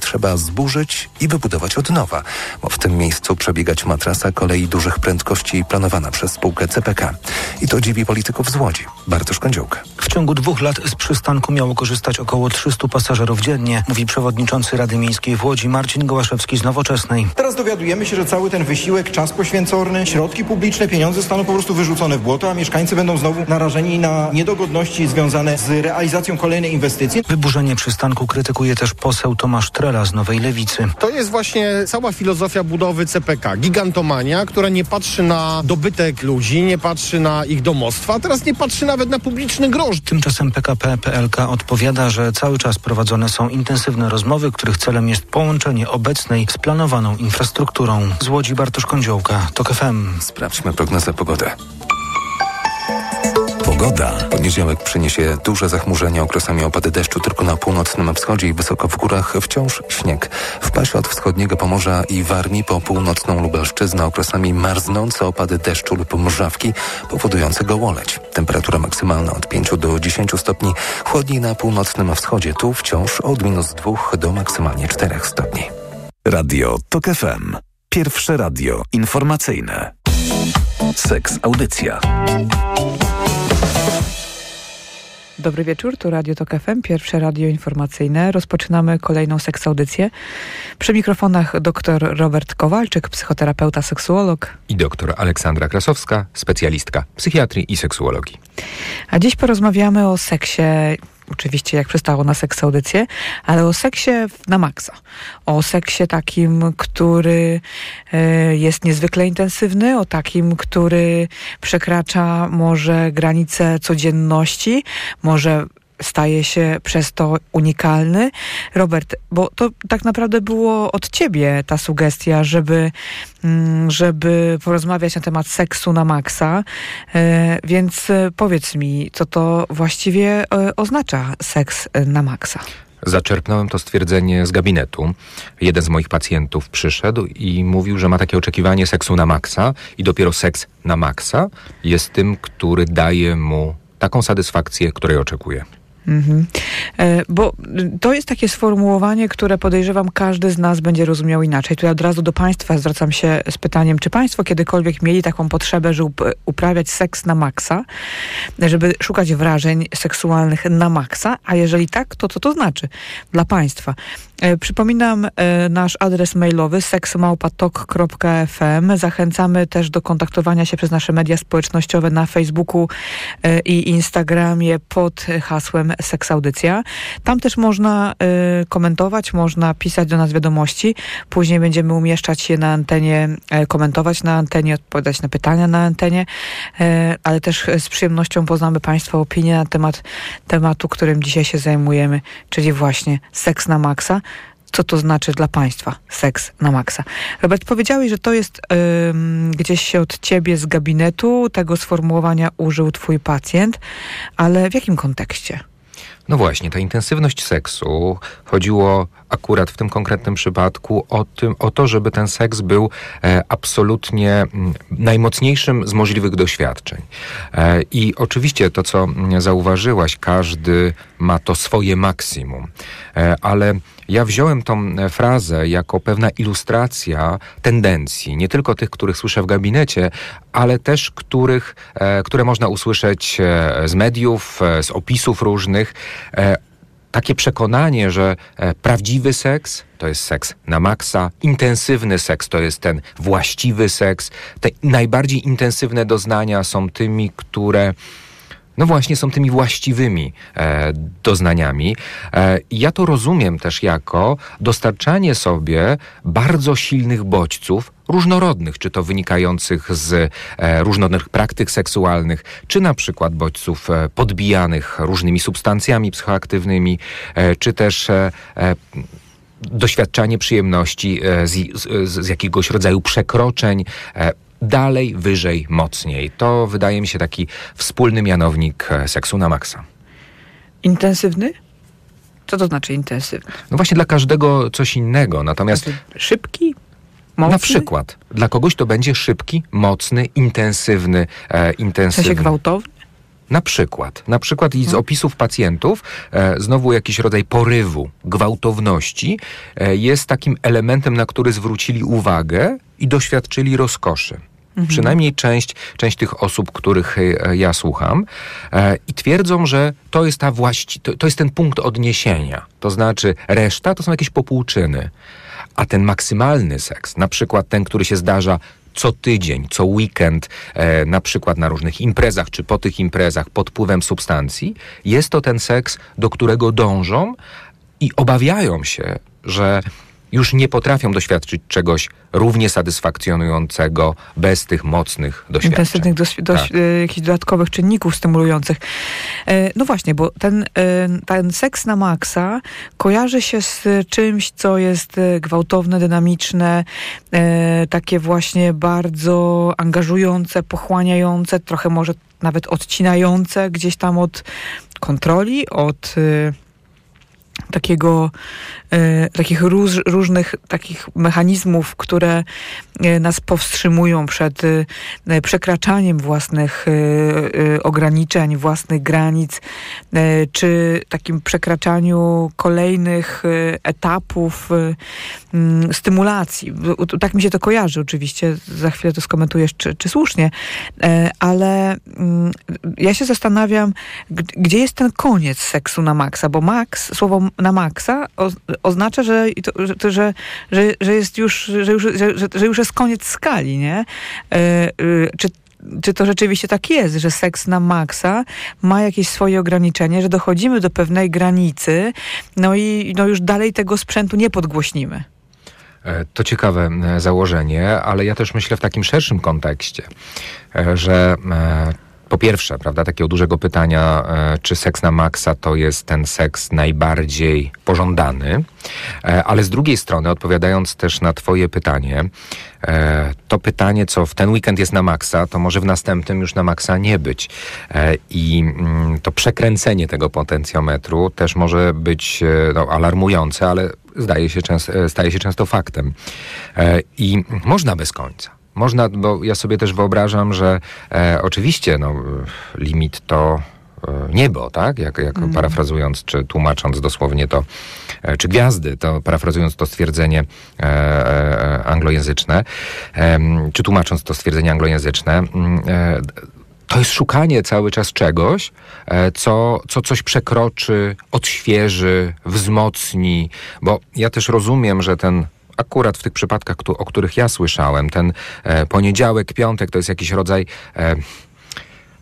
trzeba zburzyć i wybudować od nowa, bo w tym miejscu przebiegać ma trasa kolei dużych prędkości planowana przez spółkę CPK. I to dziwi polityków z Łodzi. Bartosz Kądziołka. W ciągu dwóch lat z przystanku miało korzystać około 300 pasażerów dziennie, mówi przewodniczący Rady Miejskiej w Łodzi Marcin Gołaszewski z Nowoczesnej. Teraz dowiadujemy się, że cały ten wysiłek, czas poświęcony, środki publiczne, pieniądze staną po prostu wyrzucone w błoto, a mieszkańcy będą znowu narażeni na niedogodności związane z realizacją kolejnej inwestycji. Wyburzenie przystanku krytykuje też poseł Tomasz Trela z Nowej Lewicy. To jest właśnie cała filozofia budowy CPK. Gigantomania, która nie patrzy na dobytek ludzi, nie patrzy na ich domostwa, a teraz nie patrzy nawet na publiczny grosz. Tymczasem PKP PLK odpowiada, że cały czas prowadzone są intensywne rozmowy, których celem jest połączenie obecnej z planowaną infrastrukturą. Z Łodzi Bartosz Kądziołka, TOK FM. Sprawdźmy prognozę pogody. Pogoda. Poniedziałek przyniesie duże zachmurzenia, okresami opady deszczu tylko na północnym wschodzie i wysoko w górach wciąż śnieg. W pasie od wschodniego Pomorza i Warmii po północną Lubelszczyznę okresami marznące opady deszczu lub mrzawki powodujące gołoleć. Temperatura maksymalna od 5 do 10 stopni, chłodniej na północnym wschodzie, tu wciąż od minus 2 do maksymalnie 4 stopni. Radio TOK FM. Pierwsze radio informacyjne. Seks Audycja. Dobry wieczór, tu Radio Tok FM, pierwsze radio informacyjne. Rozpoczynamy kolejną seks audycję. Przy mikrofonach dr Robert Kowalczyk, psychoterapeuta, seksuolog. I doktor Aleksandra Krasowska, specjalistka psychiatrii i seksuologii. A dziś porozmawiamy o seksie oczywiście jak przystało na seks audycję, ale o seksie na maksa. O seksie takim, który e, jest niezwykle intensywny, o takim, który przekracza może granice codzienności, może staje się przez to unikalny. Robert, bo to tak naprawdę było od ciebie ta sugestia, żeby, mm, żeby porozmawiać na temat seksu na maksa. E, więc powiedz mi, co to właściwie e, oznacza seks na maksa? Zaczerpnąłem to stwierdzenie z gabinetu. Jeden z moich pacjentów przyszedł i mówił, że ma takie oczekiwanie seksu na maksa i dopiero seks na maksa jest tym, który daje mu taką satysfakcję, której oczekuje. Mhm. E, bo to jest takie sformułowanie, które podejrzewam każdy z nas będzie rozumiał inaczej. Tu od razu do Państwa zwracam się z pytaniem, czy Państwo kiedykolwiek mieli taką potrzebę, żeby uprawiać seks na maksa, żeby szukać wrażeń seksualnych na maksa, a jeżeli tak, to co to znaczy dla Państwa? E, przypominam e, nasz adres mailowy seksmałpatok.fm. Zachęcamy też do kontaktowania się przez nasze media społecznościowe na Facebooku e, i Instagramie pod hasłem Seksaudycja. Tam też można komentować, można pisać do nas wiadomości. Później będziemy umieszczać je na antenie, komentować na antenie, odpowiadać na pytania na antenie, ale też z przyjemnością poznamy Państwa opinie na temat tematu, którym dzisiaj się zajmujemy, czyli właśnie seks na maksa co to znaczy dla państwa seks na maksa. Robert, powiedziałeś, że to jest gdzieś się od ciebie z gabinetu, tego sformułowania użył twój pacjent, ale w jakim kontekście? No właśnie, ta intensywność seksu chodziło akurat w tym konkretnym przypadku o, tym, o to, żeby ten seks był e, absolutnie m, mm, najmocniejszym z możliwych doświadczeń. E, I oczywiście to, co mm, zauważyłaś, każdy ma to swoje maksimum, e, ale ja wziąłem tą e, frazę jako pewna ilustracja tendencji, nie tylko tych, których słyszę w gabinecie, ale też których, e, które można usłyszeć e, z mediów, z opisów różnych takie przekonanie, że prawdziwy seks to jest seks na maksa, intensywny seks to jest ten właściwy seks. Te najbardziej intensywne doznania są tymi, które no właśnie są tymi właściwymi e, doznaniami. E, ja to rozumiem też jako dostarczanie sobie bardzo silnych bodźców, różnorodnych, czy to wynikających z e, różnorodnych praktyk seksualnych, czy na przykład bodźców e, podbijanych różnymi substancjami psychoaktywnymi, e, czy też e, e, doświadczanie przyjemności z, z, z, jakiegoś rodzaju przekroczeń, dalej, wyżej, mocniej. To wydaje mi się taki wspólny mianownik e, seksu na maksa. Intensywny? Co to znaczy intensywny? No właśnie dla każdego coś innego, natomiast... Znaczy szybki? Mocny? Na przykład. Dla kogoś to będzie szybki, mocny, intensywny, e, intensywny. W sensie gwałtowny? Na przykład, na przykład i z opisów pacjentów, e, znowu jakiś rodzaj porywu, gwałtowności e, jest takim elementem, na który zwrócili uwagę i doświadczyli rozkoszy. Przynajmniej część, część tych osób, których e, ja słucham, e, i twierdzą, że to jest, ta właści- to, to jest ten punkt odniesienia. To znaczy, reszta to są jakieś popłuczyny. A ten maksymalny seks, na przykład ten, który się zdarza co tydzień, co weekend, e, na przykład na różnych imprezach, czy po tych imprezach pod wpływem substancji, jest to ten seks, do którego dążą i obawiają się, że już nie potrafią doświadczyć czegoś równie satysfakcjonującego bez tych mocnych doświadczeń. intensywnych, doś, doś, Tak. e, jakichś dodatkowych czynników stymulujących. E, No właśnie, bo ten, e, ten seks na maksa kojarzy się z czymś, co jest gwałtowne, dynamiczne, takie właśnie bardzo angażujące, pochłaniające, trochę może nawet odcinające gdzieś tam od kontroli, od takiego, e, takich róż, różnych takich mechanizmów, które e, nas powstrzymują przed e, przekraczaniem własnych e, e, ograniczeń, własnych granic, e, czy takim przekraczaniu kolejnych etapów mm, stymulacji. Tak mi się to kojarzy oczywiście, za chwilę to skomentujesz, czy, czy słusznie, ale mm, ja się zastanawiam, gdzie jest ten koniec seksu na maksa, bo max, słowo na maksa oznacza, że, to, że, że, że, jest już, że już, że, że, już jest koniec skali, nie? E, y, czy czy to rzeczywiście tak jest, że seks na maksa ma jakieś swoje ograniczenie, że dochodzimy do pewnej granicy, no i no już dalej tego sprzętu nie podgłośnimy. E, To ciekawe e, założenie, ale ja też myślę w takim szerszym kontekście, e, że e, po pierwsze, prawda, takiego dużego pytania, e, czy seks na maksa to jest ten seks najbardziej pożądany, E, ale z drugiej strony, odpowiadając też na Twoje pytanie, e, to pytanie, co w ten weekend jest na maksa, to może w następnym już na maksa nie być. I mm, to przekręcenie tego potencjometru też może być no, alarmujące, ale zdaje się staje się często faktem. I można bez końca. Można, bo ja sobie też wyobrażam, że e, oczywiście no, e, limit to e, niebo, tak? Jak, jak parafrazując, czy tłumacząc dosłownie to, e, czy gwiazdy, to parafrazując to stwierdzenie e, e, anglojęzyczne, em, czy tłumacząc to stwierdzenie anglojęzyczne, mm, e, to jest szukanie cały czas czegoś, e, co, co coś przekroczy, odświeży, wzmocni, bo ja też rozumiem, że ten akurat w tych przypadkach, o których ja słyszałem, ten e, poniedziałek, piątek to jest jakiś rodzaj e,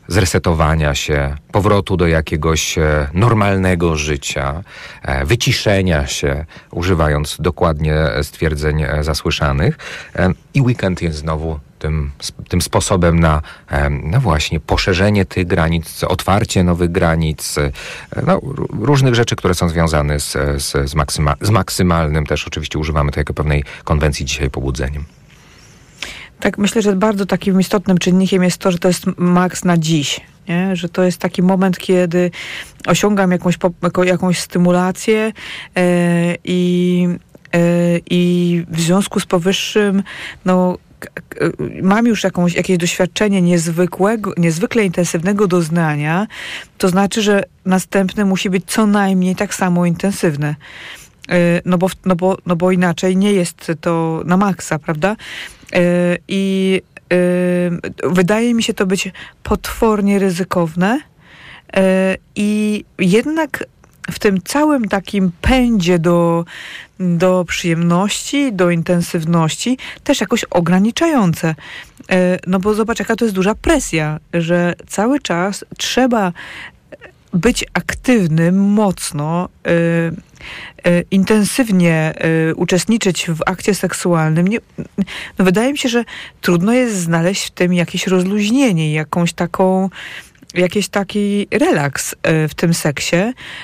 zresetowania się, powrotu do jakiegoś e, normalnego życia, wyciszenia się, używając dokładnie stwierdzeń zasłyszanych. I weekend jest znowu tym, tym sposobem na, no właśnie, poszerzenie tych granic, otwarcie nowych granic, e, no, różnych rzeczy, które są związane z, z, z, maksyma, z maksymalnym, też oczywiście używamy to jako pewnej konwencji dzisiaj pobudzeniem. Tak, myślę, że bardzo takim istotnym czynnikiem jest to, że to jest maks na dziś. Nie? Że to jest taki moment, kiedy osiągam jakąś, jakąś stymulację e, i, e, i w związku z powyższym no, mam już jakąś, jakieś doświadczenie niezwykłego, niezwykle intensywnego doznania, to znaczy, że następne musi być co najmniej tak samo intensywne. E, No bo, no, bo, no bo inaczej nie jest to na maksa, prawda? E, I e, wydaje mi się to być potwornie ryzykowne. I jednak w tym całym takim pędzie do, do przyjemności, do intensywności, też jakoś ograniczające. E, No bo zobacz, jaka to jest duża presja, że cały czas trzeba być aktywnym mocno, y, y, intensywnie uczestniczyć w akcie seksualnym. No wydaje mi się, że trudno jest znaleźć w tym jakieś rozluźnienie, jakąś taką jakiś taki relaks y, w tym seksie,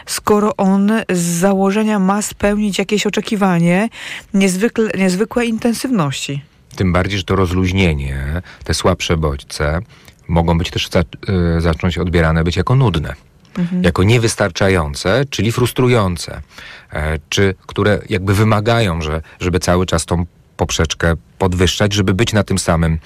skoro on z założenia ma spełnić jakieś oczekiwanie niezwykle, niezwykłej intensywności. Tym bardziej, że to rozluźnienie, te słabsze bodźce mogą być też za, y, zacząć odbierane być jako nudne. Jako niewystarczające, czyli frustrujące, e, czy które jakby wymagają, że, żeby cały czas tą poprzeczkę podwyższać, żeby być na tym samym e,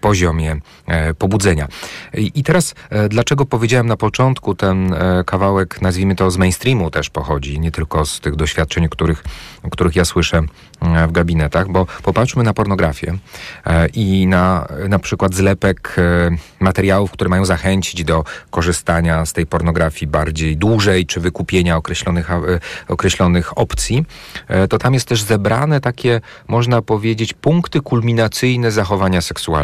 poziomie e, pobudzenia. I, teraz, e, dlaczego powiedziałem na początku, ten e, kawałek, nazwijmy to z mainstreamu też pochodzi, nie tylko z tych doświadczeń, których, których ja słyszę e, w gabinetach, bo popatrzmy na pornografię e, i na na przykład zlepek e, materiałów, które mają zachęcić do korzystania z tej pornografii bardziej dłużej, czy wykupienia określonych, e, określonych opcji, e, to tam jest też zebrane takie, można powiedzieć, punkty kulminacyjne zachowania seksualnego,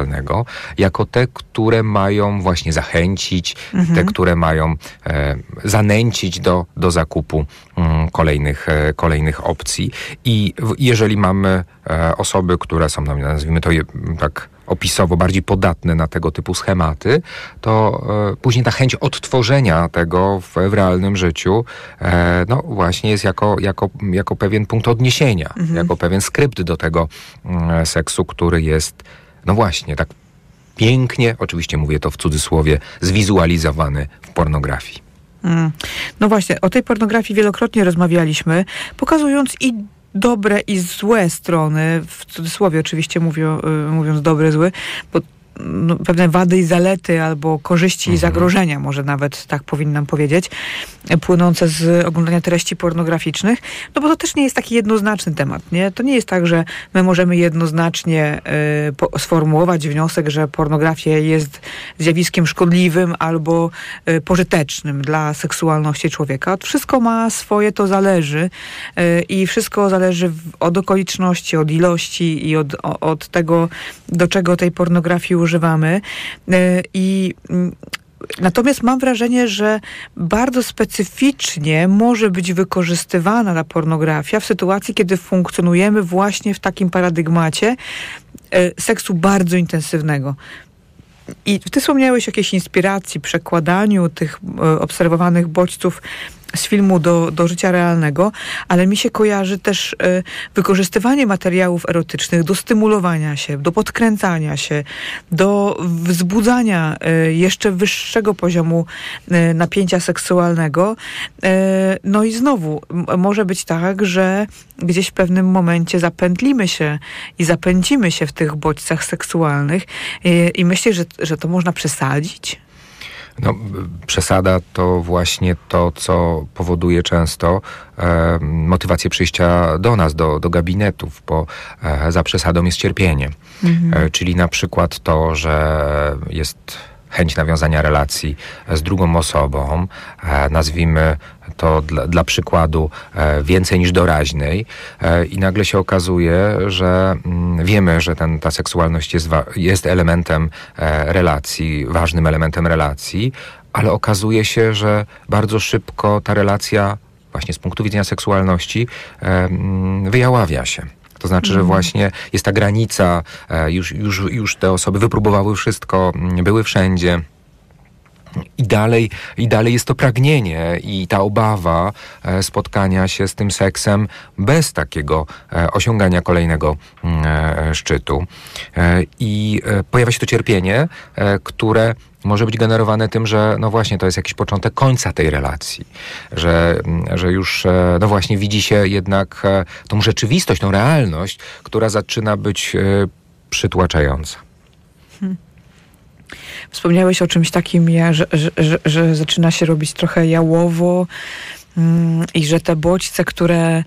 jako te, które mają właśnie zachęcić, te, które mają e, zanęcić do, do zakupu mm, kolejnych, e, kolejnych opcji. I w, jeżeli mamy e, osoby, które są, no, nazwijmy to je, tak opisowo bardziej podatne na tego typu schematy, to e, później ta chęć odtworzenia tego w, w realnym życiu, e, no właśnie jest jako, jako, jako pewien punkt odniesienia, jako pewien skrypt do tego mm, seksu, który jest, no właśnie, tak pięknie, oczywiście mówię to w cudzysłowie, zwizualizowany w pornografii. Mm. No właśnie, o tej pornografii wielokrotnie rozmawialiśmy, pokazując i dobre i złe strony, w cudzysłowie oczywiście mówię, y, mówiąc dobre, zły, bo no, pewne wady i zalety, albo korzyści i zagrożenia, może nawet tak powinnam powiedzieć, płynące z oglądania treści pornograficznych, no bo to też nie jest taki jednoznaczny temat, nie? To nie jest tak, że my możemy jednoznacznie y, po, sformułować wniosek, że pornografia jest zjawiskiem szkodliwym albo y, pożytecznym dla seksualności człowieka. Wszystko ma swoje, to zależy y, i wszystko zależy od okoliczności, od ilości i od, o, od tego, do czego tej pornografii używamy. Y, I mm, Natomiast mam wrażenie, że bardzo specyficznie może być wykorzystywana ta pornografia w sytuacji, kiedy funkcjonujemy właśnie w takim paradygmacie y, seksu bardzo intensywnego. I ty wspomniałeś o jakiejś inspiracji, przekładaniu tych e, obserwowanych bodźców z filmu do, do życia realnego, ale mi się kojarzy też e, wykorzystywanie materiałów erotycznych do stymulowania się, do podkręcania się, do wzbudzania e, jeszcze wyższego poziomu e, napięcia seksualnego. E, no i znowu, może być tak, że gdzieś w pewnym momencie zapętlimy się i zapędzimy się w tych bodźcach seksualnych e, i myślę, że, że to można przesadzić. No, przesada to właśnie to, co powoduje często e, motywację przyjścia do nas, do, do gabinetów, bo e, za przesadą jest cierpienie. E, czyli na przykład to, że jest chęć nawiązania relacji z drugą osobą, e, nazwijmy to dla, dla przykładu e, więcej niż doraźnej e, i nagle się okazuje, że mm, wiemy, że ten, ta seksualność jest, jest elementem e, relacji, ważnym elementem relacji, ale okazuje się, że bardzo szybko ta relacja właśnie z punktu widzenia seksualności mm, wyjaławia się. To znaczy, że właśnie jest ta granica, już, już, już te osoby wypróbowały wszystko, mm, były wszędzie. I dalej, I dalej jest to pragnienie i ta obawa e, spotkania się z tym seksem bez takiego e, osiągania kolejnego mm, e, szczytu. I pojawia się to cierpienie, które może być generowane tym, że no właśnie to jest jakiś początek końca tej relacji, że, mm, że już no właśnie widzi się jednak tą rzeczywistość, tą realność, która zaczyna być przytłaczająca. Wspomniałeś o czymś takim, że, że, że zaczyna się robić trochę jałowo mm, i że te bodźce, które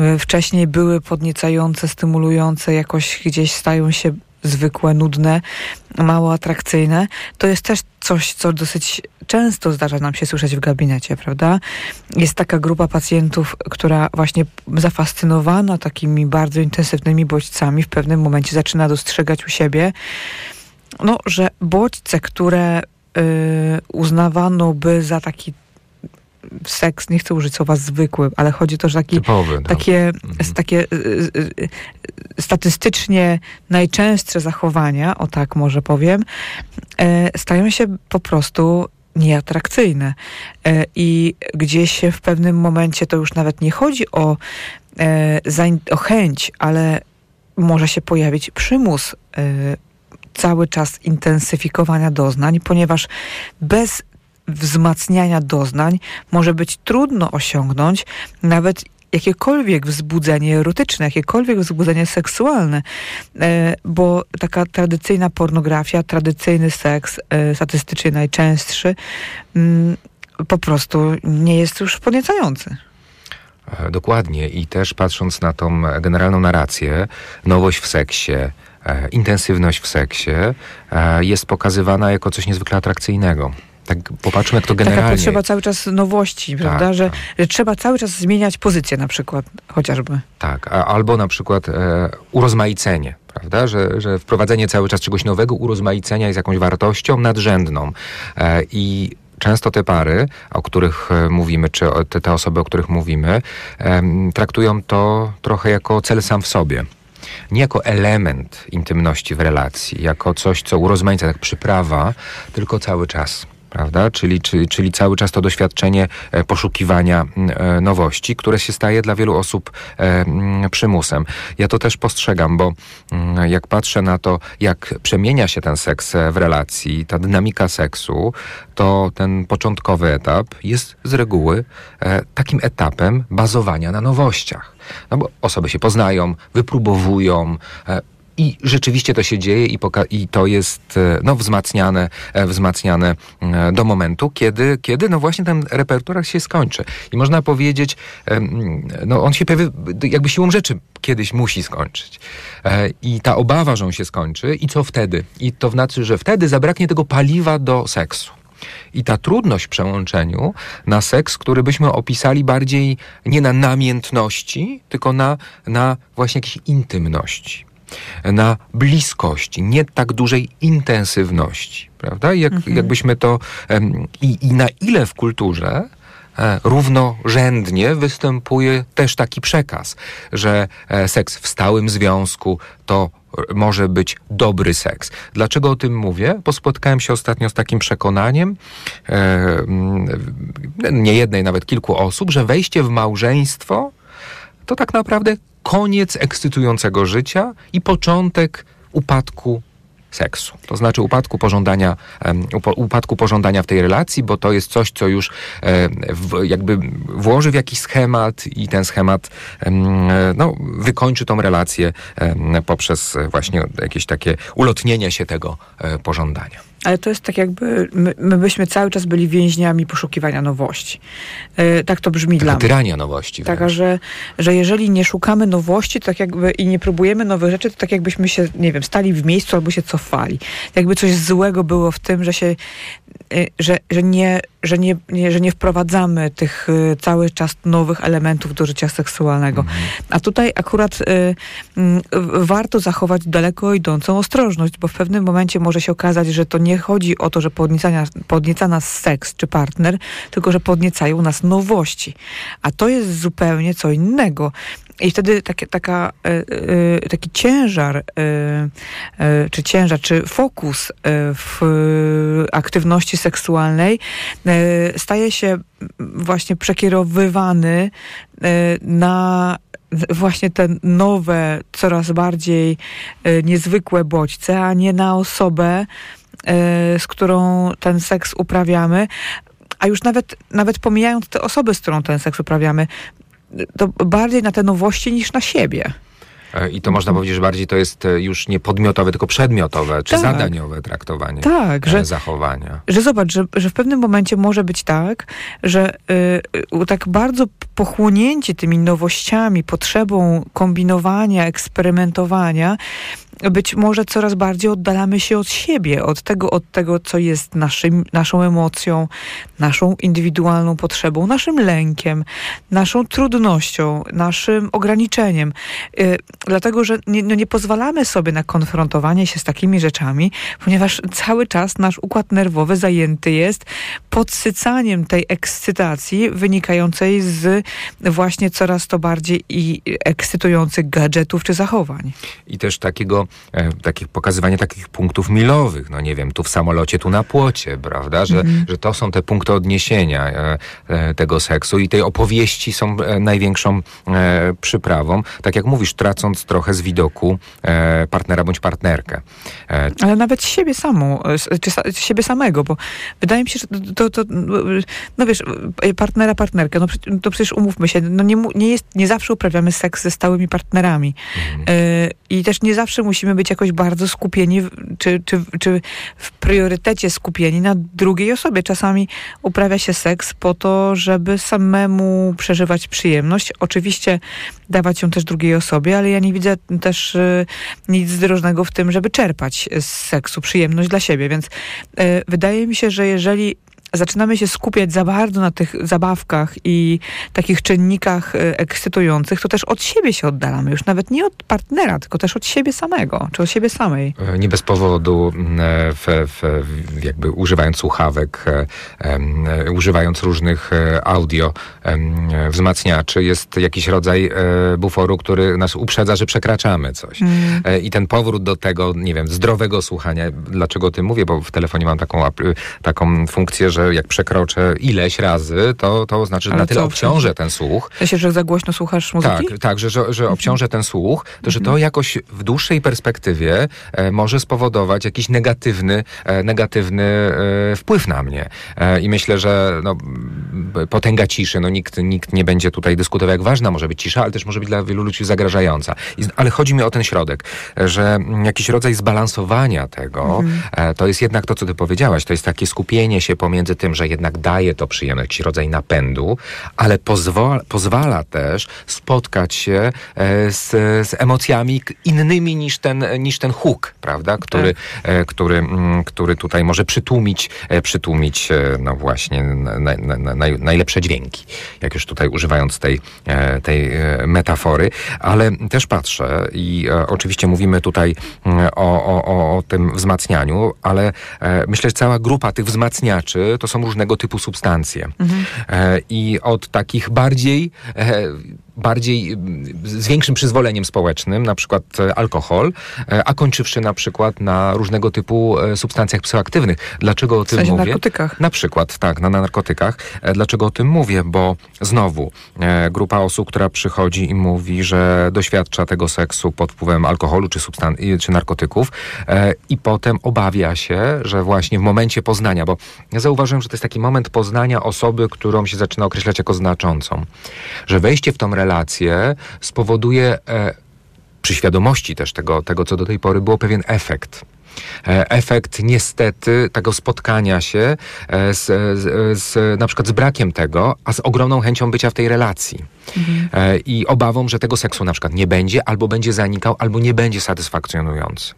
y, wcześniej były podniecające, stymulujące, jakoś gdzieś stają się zwykłe, nudne, mało atrakcyjne, to jest też coś, co dosyć często zdarza nam się słyszeć w gabinecie, prawda? Jest taka grupa pacjentów, która właśnie zafascynowana takimi bardzo intensywnymi bodźcami w pewnym momencie zaczyna dostrzegać u siebie, no, że bodźce, które y, uznawano by za taki seks, nie chcę użyć słowa zwykły, ale chodzi to, że taki, Typowy. no. takie, s- takie y, y, y, statystycznie najczęstsze zachowania, o tak może powiem, e, stają się po prostu nieatrakcyjne. E, I gdzieś się w pewnym momencie to już nawet nie chodzi o, e, o chęć, ale może się pojawić przymus cały czas intensyfikowania doznań, ponieważ bez wzmacniania doznań może być trudno osiągnąć nawet jakiekolwiek wzbudzenie erotyczne, jakiekolwiek wzbudzenie seksualne, e, bo taka tradycyjna pornografia, tradycyjny seks, e, statystycznie najczęstszy, mm, po prostu nie jest już podniecający. E, dokładnie i też patrząc na tą generalną narrację, nowość w seksie, intensywność w seksie e, jest pokazywana jako coś niezwykle atrakcyjnego. Tak popatrzmy, jak to generalnie... Taka potrzeba cały czas nowości, Tak, prawda? Że, tak. że trzeba cały czas zmieniać pozycję na przykład, chociażby. Tak, a, albo na przykład e, urozmaicenie, prawda? Że, że wprowadzenie cały czas czegoś nowego, urozmaicenia jest jakąś wartością nadrzędną. E, I często te pary, o których e, mówimy, czy te, te osoby, o których mówimy, em, traktują to trochę jako cel sam w sobie. Nie jako element intymności w relacji, jako coś, co urozmaica, jak przyprawa, tylko cały czas. Prawda? Czyli, czyli, czyli cały czas to doświadczenie e, poszukiwania e, nowości, które się staje dla wielu osób e, przymusem. Ja to też postrzegam, bo jak patrzę na to, jak przemienia się ten seks w relacji, ta dynamika seksu, to ten początkowy etap jest z reguły takim etapem bazowania na nowościach. No bo osoby się poznają, wypróbowują, i rzeczywiście to się dzieje i, i to jest e, no, wzmacniane, e, wzmacniane e, do momentu, kiedy, kiedy no właśnie ten repertuar się skończy. I można powiedzieć, no on się pojawi, jakby siłą rzeczy kiedyś musi skończyć. I ta obawa, że on się skończy i co wtedy? I to znaczy, że wtedy zabraknie tego paliwa do seksu. I ta trudność w przełączeniu na seks, który byśmy opisali bardziej nie na namiętności, tylko na, na właśnie jakiejś intymności, na bliskości, nie tak dużej intensywności, prawda? Jak, Jakbyśmy to i, i na ile w kulturze e, równorzędnie występuje też taki przekaz, że e, seks w stałym związku to może być dobry seks. Dlaczego o tym mówię? Bo spotkałem się ostatnio z takim przekonaniem, e, nie jednej, nawet kilku osób, że wejście w małżeństwo to tak naprawdę koniec ekscytującego życia i początek upadku seksu. To znaczy upadku pożądania, upadku pożądania w tej relacji, bo to jest coś, co już jakby włoży w jakiś schemat i ten schemat em, no, wykończy tą relację poprzez właśnie jakieś takie ulotnienie się tego e, pożądania. Ale to jest tak jakby, my, my byśmy cały czas byli więźniami poszukiwania nowości. E, tak to brzmi dla Taka mnie. tyrania nowości. Taka, wręcz. że, że jeżeli nie szukamy nowości, to tak jakby i nie próbujemy nowych rzeczy, to tak jakbyśmy się, nie wiem, stali w miejscu albo się cofali. Jakby coś złego było w tym, że się, że, że, nie, że, nie, nie, że nie wprowadzamy tych y, cały czas nowych elementów do życia seksualnego. A tutaj akurat y, mm, warto zachować daleko idącą ostrożność, bo w pewnym momencie może się okazać, że to nie chodzi o to, że podniecania, podnieca nas seks czy partner, tylko że podniecają nas nowości. A to jest zupełnie co innego. I wtedy taka, e, e, taki ciężar, e, czy ciężar, czy fokus w aktywności seksualnej staje się właśnie przekierowywany na właśnie te nowe, coraz bardziej niezwykłe bodźce, a nie na osobę, z którą ten seks uprawiamy. A już nawet, nawet pomijając te osoby, z którą ten seks uprawiamy, to bardziej na te nowości niż na siebie. E, I to można powiedzieć, że bardziej to jest e, już nie podmiotowe, tylko przedmiotowe, czy Tak. zadaniowe traktowanie Tak, e, że- zachowania. Że zobacz, że, że w pewnym momencie może być tak, że y, y, tak bardzo pochłonięci tymi nowościami, potrzebą kombinowania, eksperymentowania, być może coraz bardziej oddalamy się od siebie, od tego, od tego co jest naszym, naszą emocją, naszą indywidualną potrzebą, naszym lękiem, naszą trudnością, naszym ograniczeniem. Y, dlatego, że nie, no nie pozwalamy sobie na konfrontowanie się z takimi rzeczami, ponieważ cały czas nasz układ nerwowy zajęty jest podsycaniem tej ekscytacji wynikającej z właśnie coraz to bardziej i ekscytujących gadżetów czy zachowań. I też takiego e, takich, pokazywanie takich punktów milowych, no nie wiem, tu w samolocie, tu na płocie, prawda, że, Mhm. że to są te punkty odniesienia e, e, tego seksu i tej opowieści są e, największą e, przyprawą, tak jak mówisz, tracąc trochę z widoku e, partnera bądź partnerkę. Ale nawet siebie samą, czy sa, siebie samego, bo wydaje mi się, że to, to no wiesz, partnera, partnerkę, no to przecież umówmy się, no nie, nie, jest, nie zawsze uprawiamy seks ze stałymi partnerami. E, I też nie zawsze musimy być jakoś bardzo skupieni, czy, czy, czy w priorytecie skupieni na drugiej osobie. Czasami uprawia się seks po to, żeby samemu przeżywać przyjemność. Oczywiście dawać ją też drugiej osobie, ale ja nie widzę też e, nic zdrożnego w tym, żeby czerpać z seksu przyjemność dla siebie. Więc e, wydaje mi się, że jeżeli zaczynamy się skupiać za bardzo na tych zabawkach i takich czynnikach e, ekscytujących, to też od siebie się oddalamy. Już nawet nie od partnera, tylko też od siebie samego, czy od siebie samej. E, Nie bez powodu, m, e, w, w, jakby używając słuchawek, używając różnych audio wzmacniaczy, jest jakiś rodzaj buforu, który nas uprzedza, że przekraczamy coś. E, I ten powrót do tego, nie wiem, zdrowego słuchania, dlaczego o tym mówię, bo w telefonie mam taką, taką funkcję, że jak przekroczę ileś razy, to, to znaczy, że Ale na tyle obciążę ten słuch, Myślę, że za głośno słuchasz muzyki? tak, tak, że, że, że obciążę ten słuch, to że to jakoś w dłuższej perspektywie e, może spowodować jakiś negatywny, e, negatywny e, wpływ na mnie. E, I myślę, że no, potęga ciszy, no nikt, nikt nie będzie tutaj dyskutował, jak ważna może być cisza, ale też może być dla wielu ludzi zagrażająca. I, ale chodzi mi o ten środek, że mm, jakiś rodzaj zbalansowania tego, e, to jest jednak to, co ty powiedziałaś, to jest takie skupienie się pomiędzy tym, że jednak daje to przyjemność, jakiś rodzaj napędu, ale pozwala, pozwala też spotkać się e, z, z emocjami innymi niż ten, niż ten huk, prawda, który, e, który, mm, który tutaj może przytłumić, e, przytłumić no właśnie na, na, na, naj, najlepsze dźwięki, jak już tutaj używając tej, tej metafory, ale też patrzę i oczywiście mówimy tutaj mm, o, o, o, tym wzmacnianiu, ale myślę, że cała grupa tych wzmacniaczy to są różnego typu substancje. E, I od takich bardziej e, bardziej mm, z większym przyzwoleniem społecznym, na przykład e, alkohol, e, a kończywszy na przykład na różnego typu e, substancjach psychoaktywnych. Dlaczego o W tym sensie mówię? narkotykach. Na przykład, tak, na narkotykach. E, Dlaczego o tym mówię? Bo znowu e, grupa osób, która przychodzi i mówi, że doświadcza tego seksu pod wpływem alkoholu czy, substan- czy narkotyków e, i potem obawia się, że właśnie w momencie poznania, bo ja zauważyłem, że to jest taki moment poznania osoby, którą się zaczyna określać jako znaczącą, że wejście w tą relację spowoduje e, przy świadomości też tego, tego, co do tej pory było, pewien efekt. E, Efekt niestety tego spotkania się e, z, z, z, na przykład z brakiem tego, a z ogromną chęcią bycia w tej relacji. E, I obawą, że tego seksu na przykład nie będzie, albo będzie zanikał, albo nie będzie satysfakcjonujący.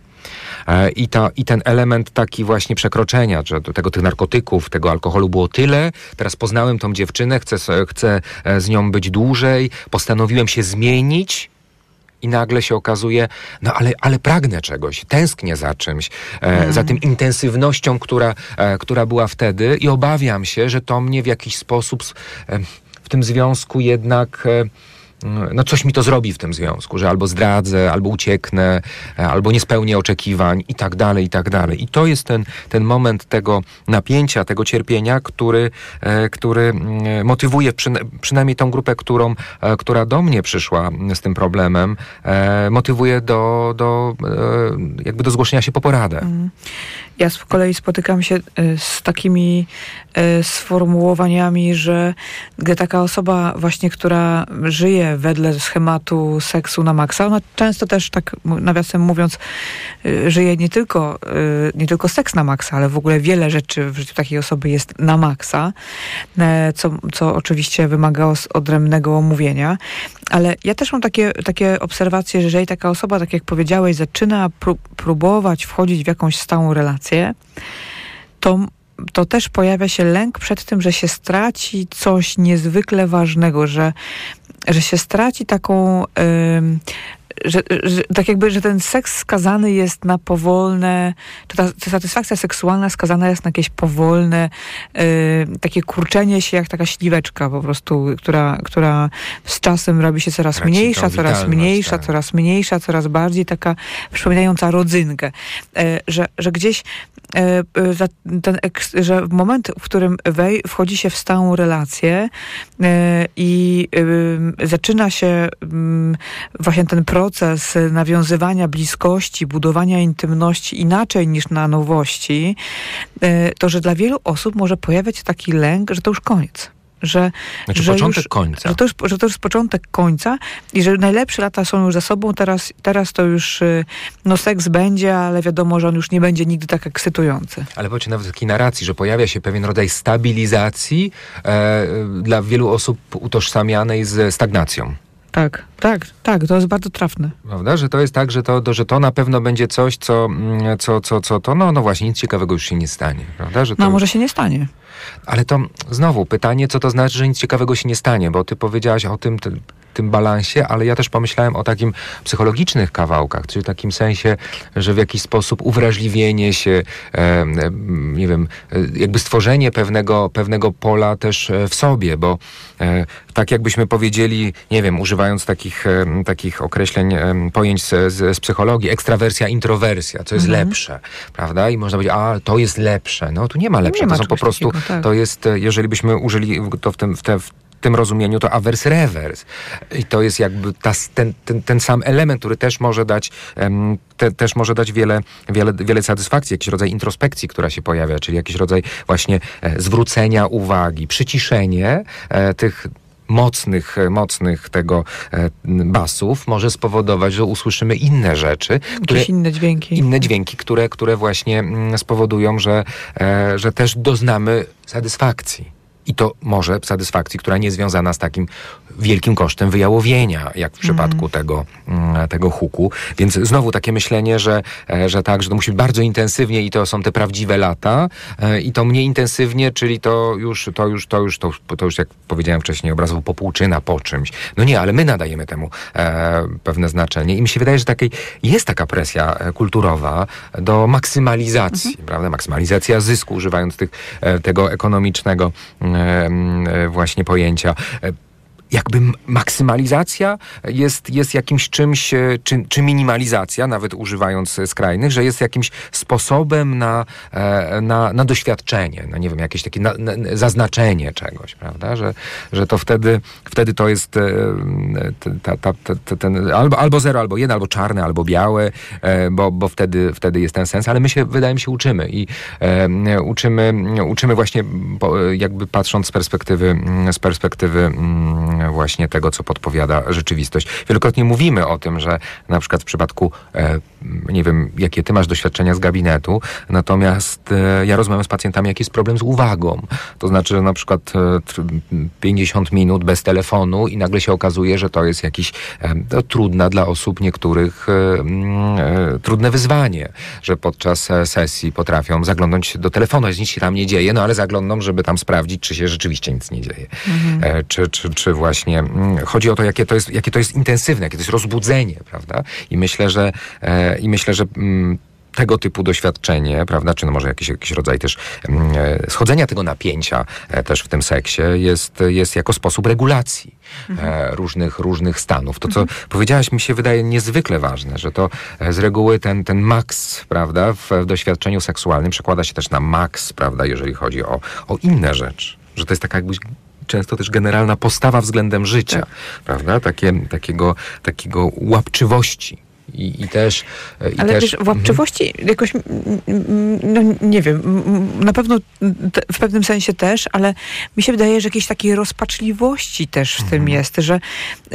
E, I, ta, I ten element taki właśnie przekroczenia, że do tego tych narkotyków, tego alkoholu było tyle, teraz poznałem tą dziewczynę, chcę, chcę e, z nią być dłużej, postanowiłem się zmienić, i nagle się okazuje, no ale, ale pragnę czegoś, tęsknię za czymś, e, za tym intensywnością, która, która była wtedy. I obawiam się, że to mnie w jakiś sposób w tym związku jednak... No coś mi to zrobi w tym związku, że albo zdradzę, albo ucieknę, albo nie spełnię oczekiwań i tak dalej, i tak dalej. I to jest ten, ten moment tego napięcia, tego cierpienia, który, e, który mm, motywuje przyna- przynajmniej tą grupę, którą, e, która do mnie przyszła z tym problemem, e, motywuje do, do jakby do zgłoszenia się po poradę. Ja z kolei spotykam się y, z takimi y, sformułowaniami, że gdy taka osoba właśnie, która żyje wedle schematu seksu na maksa, ona często też tak nawiasem mówiąc y, żyje nie tylko, nie tylko seks na maksa, ale w ogóle wiele rzeczy w życiu takiej osoby jest na maksa, e, co, co oczywiście wymaga odrębnego omówienia. Ale ja też mam takie, takie obserwacje, że jeżeli taka osoba, tak jak powiedziałeś, zaczyna pró- próbować wchodzić w jakąś stałą relację, to, to też pojawia się lęk przed tym, że się straci coś niezwykle ważnego, że, że się straci taką, ym, że, że, tak jakby, że ten seks skazany jest na powolne, czy ta, ta satysfakcja seksualna skazana jest na jakieś powolne, y, takie kurczenie się jak taka śliweczka po prostu, która, która z czasem robi się coraz Traci mniejsza, coraz mniejsza, tak. coraz mniejsza, coraz bardziej taka przypominająca rodzynkę. E, że, że gdzieś ten eks, że w moment, w którym wej, wchodzi się w stałą relację e, i e, zaczyna się mm, właśnie ten proces nawiązywania bliskości, budowania intymności inaczej niż na nowości, e, to że dla wielu osób może pojawiać się taki lęk, że to już koniec. Że, Znaczy że początek już, końca. Że to, już, że to już jest początek końca i że najlepsze lata są już za sobą, teraz, teraz to już y, no seks będzie, ale wiadomo, że on już nie będzie nigdy tak ekscytujący. Ale powiedzcie nawet takiej narracji, że pojawia się pewien rodzaj stabilizacji e, dla wielu osób utożsamianej z stagnacją. Tak, tak, tak, to jest bardzo trafne. Prawda? Że to jest tak, że to, że to na pewno będzie coś, co, mm, co, co, co to, no, no właśnie, nic ciekawego już się nie stanie. Prawda? Że to, No, może się nie stanie. Ale to znowu pytanie, co to znaczy, że nic ciekawego się nie stanie, bo ty powiedziałaś o tym, tym, tym balansie, ale ja też pomyślałem o takim psychologicznych kawałkach, czyli w takim sensie, że w jakiś sposób uwrażliwienie się, nie wiem, e, jakby stworzenie pewnego, pewnego pola też e, w sobie, bo e, tak jakbyśmy powiedzieli, nie wiem, używając takich, takich określeń, pojęć z, z, psychologii, ekstrawersja, introwersja, co jest Mhm. lepsze, prawda? I można powiedzieć, a to jest lepsze. No tu nie ma lepsze, Nie ma to są po prostu, takiego, tak. to jest, jeżeli byśmy użyli to w tym, w te, w tym rozumieniu, to awers rewers. I to jest jakby ta, ten, ten, ten sam element, który też może dać, te, też może dać wiele, wiele, wiele satysfakcji, jakiś rodzaj introspekcji, która się pojawia, czyli jakiś rodzaj właśnie e, zwrócenia uwagi, przyciszenie e, tych mocnych, e, mocnych tego basów może spowodować, że usłyszymy inne rzeczy, które, Jakieś inne dźwięki. inne dźwięki, które, które właśnie mm, spowodują, że, że też doznamy satysfakcji. I to może satysfakcji, która nie jest związana z takim wielkim kosztem wyjałowienia, jak w przypadku tego, mm, tego huku. Więc znowu takie myślenie, że, e, że tak, że to musi być bardzo intensywnie i to są te prawdziwe lata e, i to mniej intensywnie, czyli to już, to już, to już, to to już jak powiedziałem wcześniej, obrazowo popłuczyna po czymś. No nie, ale my nadajemy temu e, pewne znaczenie i mi się wydaje, że takiej, jest taka presja kulturowa do maksymalizacji, prawda? Maksymalizacja zysku, używając tych, tego ekonomicznego m, e, właśnie pojęcia. Jakby maksymalizacja jest, jest jakimś czymś, e, czy, czy minimalizacja, nawet używając e, skrajnych, że jest jakimś sposobem na, e, na, na doświadczenie, na nie wiem, jakieś takie na, na, zaznaczenie czegoś, prawda? Że, że to wtedy, wtedy to jest ta, ta, ta, ten, albo, albo zero, albo jeden, albo czarne, albo białe, bo, bo wtedy, wtedy jest ten sens, ale my się, wydaje mi się, uczymy i uczymy, uczymy właśnie jakby patrząc z perspektywy, z perspektywy mm, właśnie tego, co podpowiada rzeczywistość. Wielokrotnie mówimy o tym, że na przykład w przypadku, e, nie wiem, jakie ty masz doświadczenia z gabinetu, natomiast e, ja rozmawiam z pacjentami, jaki jest problem z uwagą. To znaczy, że na przykład e, tr- 50 minut bez telefonu i nagle się okazuje, że to jest jakiś e, to trudna dla osób niektórych e, e, trudne wyzwanie, że podczas e, sesji potrafią zaglądnąć do telefonu, jeśli nic się tam nie dzieje, no ale zaglądną, żeby tam sprawdzić, czy się rzeczywiście nic nie dzieje. E, czy, czy, czy właśnie mm, chodzi o to, jakie to, jest, jakie to jest intensywne, jakie to jest rozbudzenie, prawda? I myślę, że e, i myślę, że mm, tego typu doświadczenie, prawda, czy no może jakiś, jakiś rodzaj też mm, e, schodzenia tego napięcia e, też w tym seksie jest, jest jako sposób regulacji e, różnych, różnych stanów. To, co powiedziałaś, mi się wydaje niezwykle ważne, że to z reguły ten, ten maks, prawda, w, w doświadczeniu seksualnym przekłada się też na maks, prawda, jeżeli chodzi o, o inne rzeczy. Że to jest taka jakbyś często też generalna postawa względem życia, prawda, Takie, takiego, takiego łapczywości. I, i też. e, I Ale też wiesz, w łapczywości jakoś, no nie wiem, na pewno te- w pewnym sensie też, ale mi się wydaje, że jakiejś takiej rozpaczliwości też w tym jest, że,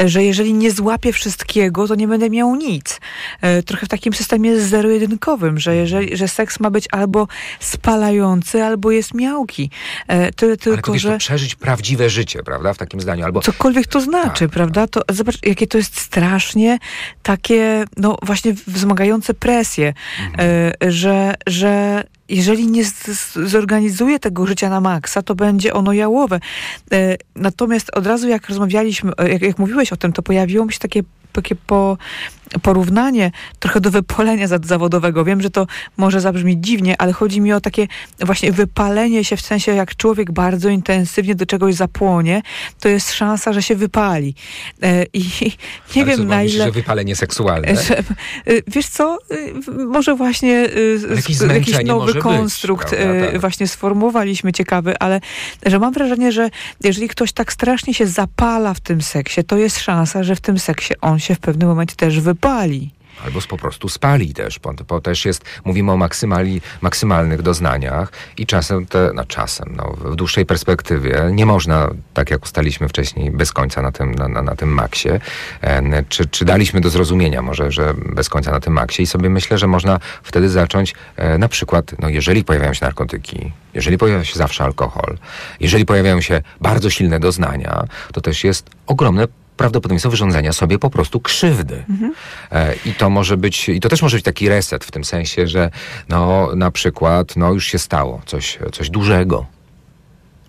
że jeżeli nie złapię wszystkiego, to nie będę miał nic. E, Trochę w takim systemie zero-jedynkowym, że, jeżeli, że seks ma być albo spalający, albo jest miałki. E, Tyle Ale tylko, to że... przeżyć prawdziwe życie, prawda, w takim zdaniu. Albo Cokolwiek to znaczy, Tak, prawda? To zobacz, jakie to jest strasznie takie, właśnie wzmagające presję, e, że, że jeżeli nie z, z, zorganizuję tego życia na maksa, to będzie ono jałowe. E, natomiast od razu jak rozmawialiśmy, e, jak, jak mówiłeś o tym, to pojawiło mi się takie takie po, porównanie trochę do wypalenia zawodowego. Wiem, że to może zabrzmieć dziwnie, ale chodzi mi o takie właśnie wypalenie się w sensie, jak człowiek bardzo intensywnie do czegoś zapłonie, to jest szansa, że się wypali. E, I nie Ale wiem na ile... że wypalenie seksualne. Że, y, wiesz co, y, może właśnie jakiś zmęczenie nowy być, konstrukt prawda? y, Tak. właśnie sformułowaliśmy ciekawy, ale że mam wrażenie, że jeżeli ktoś tak strasznie się zapala w tym seksie, to jest szansa, że w tym seksie on się w pewnym momencie też wypali. Albo po prostu spali też, bo, bo też jest, mówimy o maksymali, maksymalnych doznaniach i czasem, te, no czasem, no, w dłuższej perspektywie nie można, tak jak ustaliśmy wcześniej, bez końca na tym, na, na, na tym maksie. E, czy, czy daliśmy do zrozumienia może, że bez końca na tym maksie i sobie myślę, że można wtedy zacząć e, na przykład, no jeżeli pojawiają się narkotyki, jeżeli pojawia się zawsze alkohol, jeżeli pojawiają się bardzo silne doznania, to też jest ogromne prawdopodobieństwo wyrządzenia sobie po prostu krzywdy. E, I to może być, i to też może być taki reset w tym sensie, że no na przykład, no już się stało coś, coś dużego.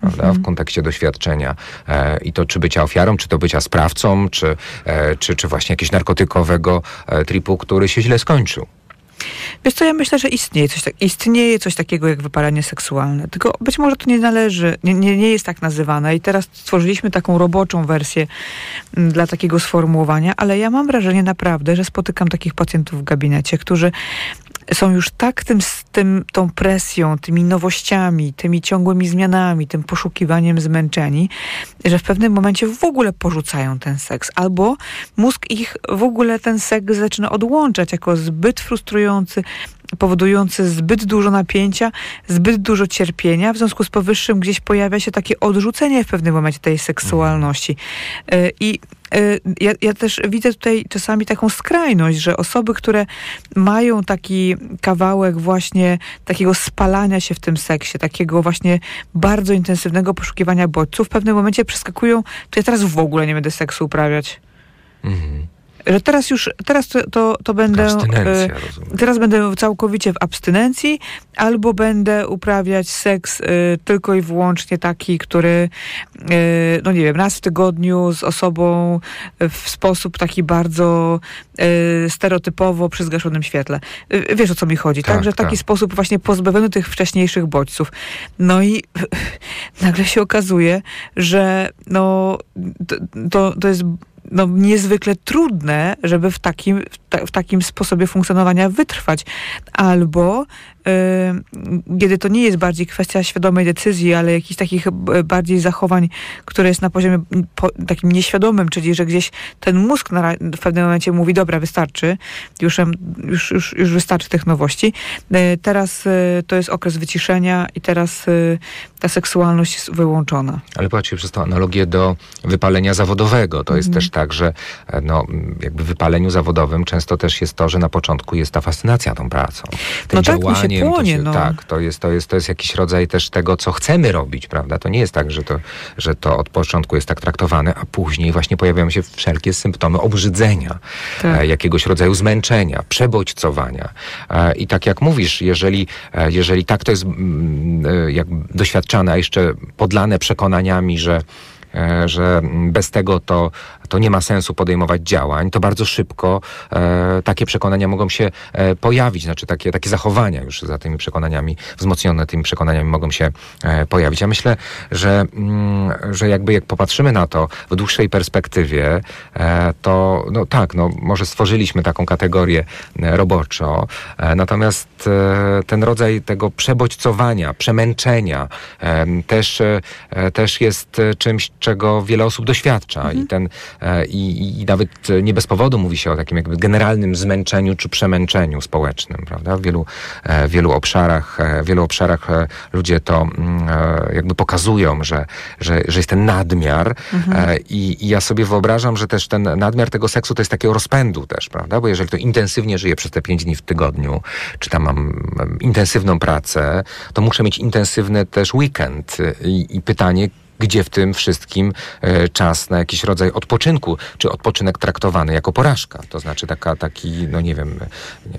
Prawda, w kontekście doświadczenia e, i to czy bycia ofiarą, czy to bycia sprawcą, czy, e, czy, czy właśnie jakiegoś narkotykowego e, tripu, który się źle skończył. Wiesz co, ja myślę, że istnieje coś, tak, istnieje coś takiego jak wypalenie seksualne. Tylko być może to nie należy, nie, nie, nie jest tak nazywane. I teraz stworzyliśmy taką roboczą wersję m, dla takiego sformułowania, ale ja mam wrażenie naprawdę, że spotykam takich pacjentów w gabinecie, którzy są już tak tym, tym, tą presją, tymi nowościami, tymi ciągłymi zmianami, tym poszukiwaniem zmęczeni, że w pewnym momencie w ogóle porzucają ten seks. Albo mózg ich w ogóle ten seks zaczyna odłączać jako zbyt frustrujący, powodujący zbyt dużo napięcia, zbyt dużo cierpienia. W związku z powyższym gdzieś pojawia się takie odrzucenie w pewnym momencie tej seksualności. Y, I y, ja, ja też widzę tutaj czasami taką skrajność, że osoby, które mają taki kawałek właśnie takiego spalania się w tym seksie, takiego właśnie bardzo intensywnego poszukiwania bodźców, w pewnym momencie przeskakują, to ja teraz w ogóle nie będę seksu uprawiać. Mhm. Że teraz już, teraz to, to, to będę... Abstynencja, rozumiem. Teraz będę całkowicie w abstynencji, albo będę uprawiać seks y, tylko i wyłącznie taki, który, y, no nie wiem, raz w tygodniu z osobą w sposób taki bardzo y, stereotypowo przy zgaszonym świetle. Wiesz o co mi chodzi, tak? Tak, Że w taki tak. sposób właśnie pozbawiony tych wcześniejszych bodźców. No i nagle się okazuje, że no, to, to jest no, niezwykle trudne, żeby w takim, ta, w takim sposobie funkcjonowania wytrwać. Albo y, kiedy to nie jest bardziej kwestia świadomej decyzji, ale jakichś takich bardziej zachowań, które jest na poziomie takim nieświadomym, czyli że gdzieś ten mózg na, w pewnym momencie mówi, dobra, wystarczy, już, już, już, już wystarczy tych nowości. Y, teraz y, to jest okres wyciszenia i teraz ta seksualność jest wyłączona. Ale patrzcie przez tą analogię do wypalenia zawodowego. To jest też tak, że e, no, jakby w wypaleniu zawodowym często też jest to, że na początku jest ta fascynacja tą pracą. Tym No tak, się działaniem, to płonie, no. Tak, to jest, to, jest, to jest jakiś rodzaj też tego, co chcemy robić, prawda? To nie jest tak, że to, że to od początku jest tak traktowane, a później właśnie pojawiają się wszelkie symptomy obrzydzenia, Tak. e, jakiegoś rodzaju zmęczenia, przebodźcowania. E, I tak jak mówisz, jeżeli, e, jeżeli tak to jest mm, jak doświadczane, a jeszcze podlane przekonaniami, że że bez tego to, to nie ma sensu podejmować działań, to bardzo szybko e, takie przekonania mogą się e, pojawić, znaczy takie, takie zachowania już za tymi przekonaniami, wzmocnione tymi przekonaniami mogą się e, pojawić. Ja myślę, że, mm, że jakby jak popatrzymy na to w dłuższej perspektywie, e, to no tak, no może stworzyliśmy taką kategorię e, roboczo, e, natomiast ten rodzaj tego przebodźcowania, przemęczenia em, też, też jest czymś, czego wiele osób doświadcza i ten i, i nawet e, nie bez powodu mówi się o takim jakby generalnym zmęczeniu czy przemęczeniu społecznym, prawda? W wielu, e, wielu obszarach, e, wielu obszarach e, ludzie to mm, e, jakby pokazują, że, że, że jest ten nadmiar e, i, i ja sobie wyobrażam, że też ten nadmiar tego seksu to jest takiego rozpędu też, prawda? Bo jeżeli to intensywnie żyję przez te pięć dni w tygodniu, czy tam mam intensywną pracę, to muszę mieć intensywny też weekend i, i pytanie, gdzie w tym wszystkim e, czas na jakiś rodzaj odpoczynku, czy odpoczynek traktowany jako porażka. To znaczy taka, taki, no nie wiem,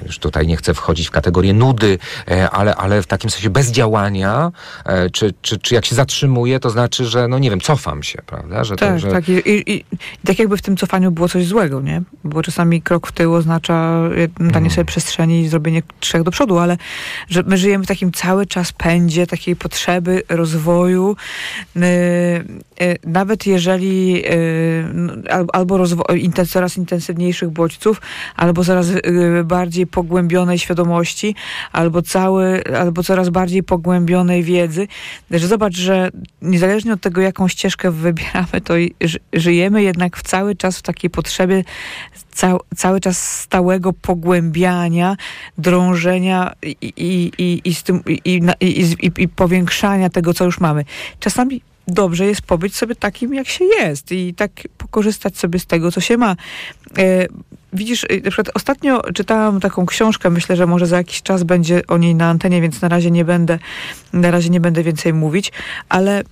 już tutaj nie chcę wchodzić w kategorię nudy, e, ale, ale w takim sensie bezdziałania, e, czy, czy, czy jak się zatrzymuje, to znaczy, że no nie wiem, cofam się, prawda? Że tak, to, że... tak. I, i, I tak jakby w tym cofaniu było coś złego, nie? Bo czasami krok w tył oznacza danie Mhm. sobie przestrzeni i zrobienie trzech do przodu, ale że my żyjemy w takim cały czas pędzie takiej potrzeby rozwoju, yy, nawet jeżeli yy, no, al- albo rozwo- coraz intensywniejszych bodźców, albo coraz bardziej pogłębionej świadomości, albo cały, albo coraz bardziej pogłębionej wiedzy, że zobacz, że niezależnie od tego, jaką ścieżkę wybieramy, to żyjemy jednak w cały czas w takiej potrzebie cał, cały czas stałego pogłębiania, drążenia i, i, i, i, z tym, i, i, i, i powiększania tego, co już mamy. Czasami dobrze jest pobyć sobie takim, jak się jest i tak pokorzystać sobie z tego, co się ma. Widzisz, e, na przykład ostatnio czytałam taką książkę, myślę, że może za jakiś czas będzie o niej na antenie, więc na razie nie będę, na razie nie będę więcej mówić, ale e,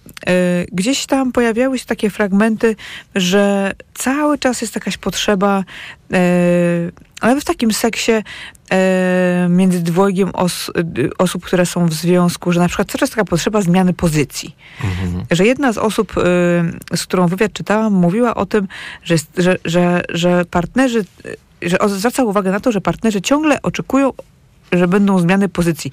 gdzieś tam pojawiały się takie fragmenty, że cały czas jest jakaś potrzeba, e, ale w takim seksie e, między dwojgiem os, y, osób, które są w związku, że na przykład cały czas taka potrzeba zmiany pozycji. Mhm. Że jedna z osób, y, z którą wywiad czytałam, mówiła o tym, że, że, że, że partnerzy, y, że o- zwraca uwagę na to, że partnerzy ciągle oczekują że będą zmiany pozycji.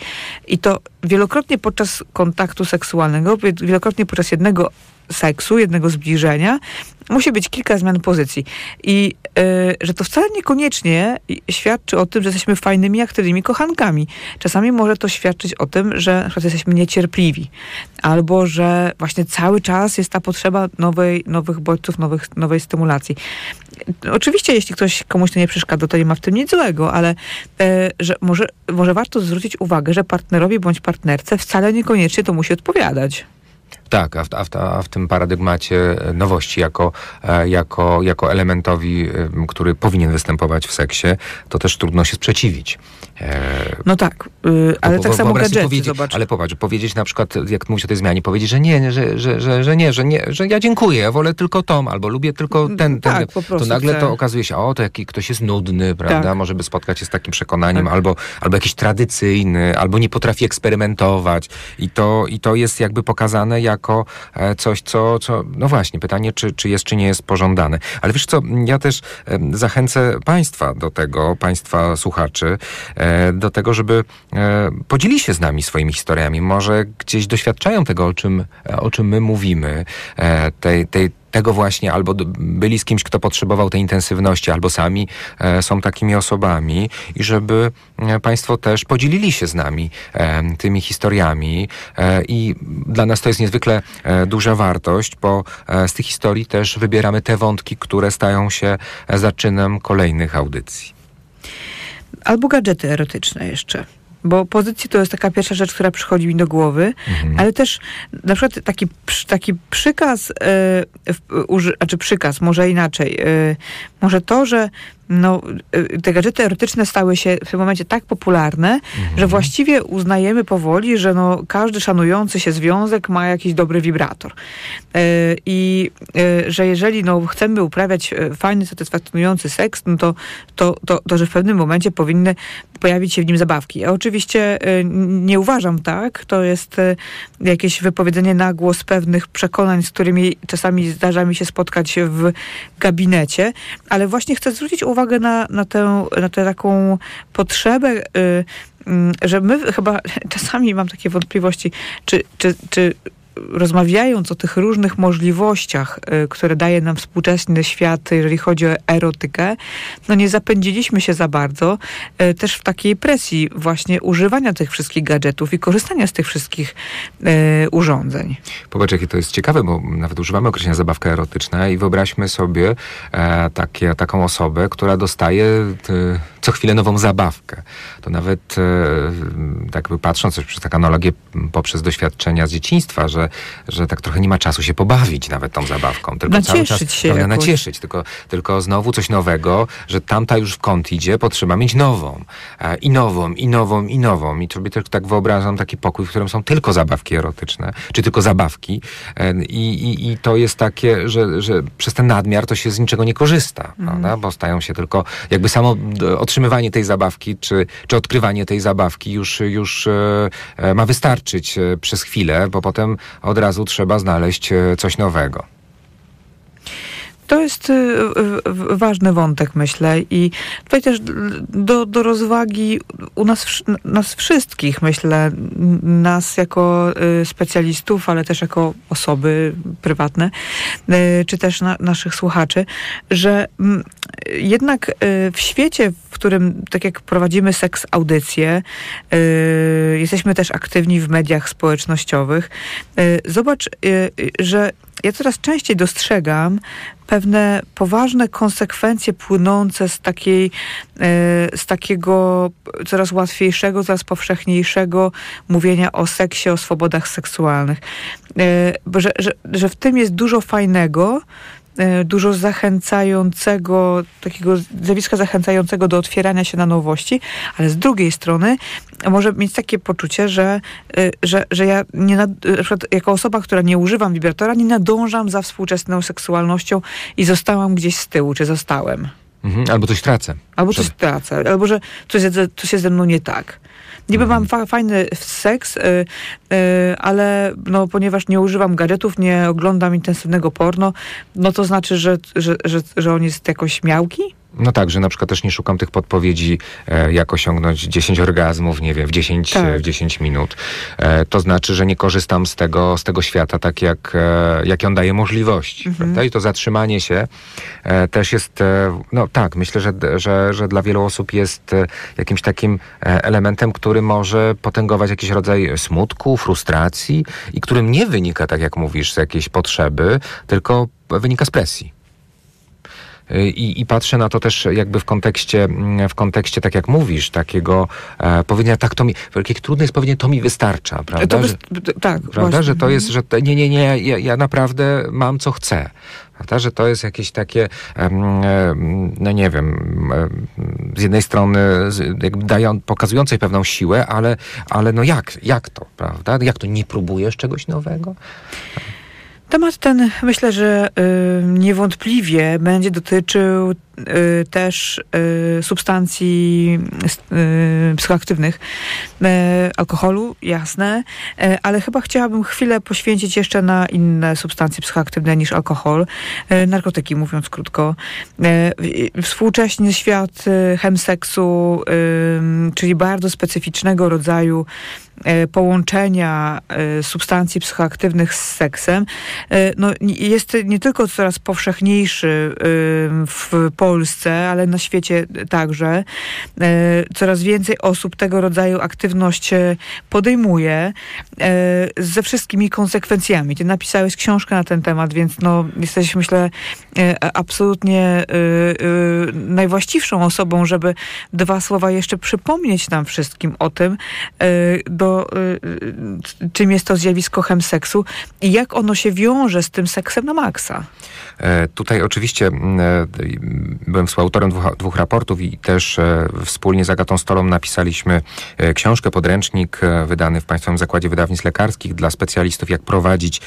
I to wielokrotnie podczas kontaktu seksualnego, wie- wielokrotnie podczas jednego seksu, jednego zbliżenia, musi być kilka zmian pozycji. I że to wcale niekoniecznie świadczy o tym, że jesteśmy fajnymi, aktywnymi kochankami. Czasami może to świadczyć o tym, że na przykład jesteśmy niecierpliwi. Albo, że właśnie cały czas jest ta potrzeba nowej, nowych bodźców, nowych, nowej stymulacji. Oczywiście, jeśli ktoś komuś to nie przeszkadza, to nie ma w tym nic złego, ale e, że może, może warto zwrócić uwagę, że partnerowi bądź partnerce wcale niekoniecznie to musi odpowiadać. Tak, a w, a, w, a w tym paradygmacie e, nowości jako, e, jako, jako elementowi, e, który powinien występować w seksie, to też trudno się sprzeciwić. E, No tak, y, ale tak samo gadżety, zobacz. Ale popatrz, powiedzieć na przykład, jak mówisz o tej zmianie, powiedzieć, że nie, że, że, że, nie, że nie, że ja dziękuję, ja wolę tylko Tom, albo lubię tylko ten, ten. tak, po to nagle to okazuje się, o, to jaki ktoś jest nudny, prawda? Tak. Może by spotkać się z takim przekonaniem, Tak. albo, albo jakiś tradycyjny, albo nie potrafi eksperymentować. I to, i to jest jakby pokazane jako e, coś, co, co no właśnie, pytanie, czy, czy jest, czy nie jest pożądane. Ale wiesz co, ja też zachęcę Państwa do tego, Państwa słuchaczy, e, do tego, żeby e, podzieli się z nami swoimi historiami. Może gdzieś doświadczają tego, o czym, e, o czym my mówimy, e, tej, tej, tego właśnie, albo byli z kimś, kto potrzebował tej intensywności, albo sami e, są takimi osobami i żeby e, Państwo też podzielili się z nami e, tymi historiami e, i dla nas to jest niezwykle e, duża wartość, bo e, z tych historii też wybieramy te wątki, które stają się e, zaczynem kolejnych audycji. Albo gadżety erotyczne jeszcze. Bo pozycje to jest taka pierwsza rzecz, która przychodzi mi do głowy, Mhm. ale też na przykład taki, taki przykaz, w, uży, znaczy przykaz, może inaczej, e, może to, że no, e, te gadżety erotyczne stały się w tym momencie tak popularne, Mhm. że właściwie uznajemy powoli, że no, każdy szanujący się związek ma jakiś dobry wibrator. E, I e, że jeżeli no, chcemy uprawiać fajny, satysfakcjonujący seks, no to, to, to, to, że w pewnym momencie powinny pojawić się w nim zabawki. Ja oczywiście nie uważam tak. To jest jakieś wypowiedzenie na głos pewnych przekonań, z którymi czasami zdarza mi się spotkać w gabinecie, ale właśnie chcę zwrócić uwagę na, na, tę, na tę taką potrzebę, y, mm, że my chyba czasami mam takie wątpliwości, czy, czy, czy rozmawiając o tych różnych możliwościach, y, które daje nam współczesny świat, jeżeli chodzi o erotykę, no nie zapędziliśmy się za bardzo y, też w takiej presji właśnie używania tych wszystkich gadżetów i korzystania z tych wszystkich y, urządzeń. Popatrz, jakie to jest ciekawe, bo nawet używamy określenia zabawka erotyczna i wyobraźmy sobie e, takie, taką osobę, która dostaje e, co chwilę nową zabawkę. To nawet e, tak patrząc przez taką analogię poprzez doświadczenia z dzieciństwa, że, że tak trochę nie ma czasu się pobawić nawet tą zabawką. Tylko cały Nacieszyć czas, się prawda, jakoś. nacieszyć, tylko, tylko znowu coś nowego, że tamta już w kąt idzie, potrzeba mieć nową. E, I nową, i nową, i nową. I sobie też tak wyobrażam taki pokój, w którym są tylko zabawki erotyczne, czy tylko zabawki. E, I, i, i to jest takie, że, że przez ten nadmiar to się z niczego nie korzysta, prawda? Bo stają się tylko, jakby samo otrzymywanie tej zabawki, czy, czy odkrywanie tej zabawki już, już e, ma wystarczyć przez chwilę, bo potem od razu trzeba znaleźć e, coś nowego. To jest y, ważny wątek, myślę. I tutaj też do, do rozwagi u nas, nas wszystkich, myślę, nas jako y, specjalistów, ale też jako osoby prywatne, y, czy też na, naszych słuchaczy, że mm, jednak w świecie, w którym, tak jak prowadzimy seks audycje, jesteśmy też aktywni w mediach społecznościowych, zobacz, że ja coraz częściej dostrzegam pewne poważne konsekwencje płynące z takiej, e, z takiego coraz łatwiejszego, coraz powszechniejszego mówienia o seksie, o swobodach seksualnych. E, że, że, że w tym jest dużo fajnego, dużo zachęcającego, takiego zjawiska zachęcającego do otwierania się na nowości, ale z drugiej strony może mieć takie poczucie, że, y, że, że ja nie nad, na przykład jako osoba, która nie używam wibratora, nie nadążam za współczesną seksualnością i zostałam gdzieś z tyłu, czy zostałem. Mhm. Albo coś tracę. Albo coś tracę, albo że coś, coś jest ze mną nie tak. Niby mam fa- fajny seks, y, y, ale no, ponieważ nie używam gadżetów, nie oglądam intensywnego porno, no to znaczy, że, że, że, że on jest jakoś miałki? No tak, że na przykład też nie szukam tych podpowiedzi, e, jak osiągnąć 10 orgazmów, nie wiem, w 10, Tak. w 10 minut. E, to znaczy, że nie korzystam z tego, z tego świata tak, jak, e, jak on daje możliwości. Prawda? I to zatrzymanie się też jest, no tak, myślę, że, że, że dla wielu osób jest jakimś takim elementem, który może potęgować jakiś rodzaj smutku, frustracji i którym nie wynika, tak jak mówisz, z jakiejś potrzeby, tylko wynika z presji. I, I patrzę na to też jakby w kontekście, mm, w kontekście tak jak mówisz, takiego e, powiedzenia, tak to mi, jak trudno jest powiedzieć, to mi wystarcza, prawda? To że, tak, prawda, właśnie. że to jest, że to, nie, nie, nie, ja, ja naprawdę mam co chcę. Prawda, że to jest jakieś takie, no nie wiem, em, z jednej strony dają, pokazującej pewną siłę, ale, ale no jak, jak to, prawda? Jak to, nie próbujesz czegoś nowego? Temat ten myślę, że y, niewątpliwie będzie dotyczył y, też y, substancji psychoaktywnych, alkoholu, jasne, ale chyba chciałabym chwilę poświęcić jeszcze na inne substancje psychoaktywne niż alkohol, narkotyki mówiąc krótko. Współcześny świat chemseksu, czyli bardzo specyficznego rodzaju połączenia e, substancji psychoaktywnych z seksem, e, no, jest nie tylko coraz powszechniejszy e, w Polsce, ale na świecie także. E, Coraz więcej osób tego rodzaju aktywność e, podejmuje e, ze wszystkimi konsekwencjami. Ty napisałeś książkę na ten temat, więc no, jesteś, myślę, e, absolutnie e, e, najwłaściwszą osobą, żeby dwa słowa jeszcze przypomnieć nam wszystkim o tym, e, do, e, e, czym jest to zjawisko chemseksu i jak ono się wiąże z tym seksem na maksa. E, Tutaj oczywiście e, byłem współautorem dwóch, dwóch raportów i też e, wspólnie z Agatą Stolą napisaliśmy książkę, podręcznik wydany w Państwowym Zakładzie Wydawnictw Lekarskich dla specjalistów, jak prowadzić,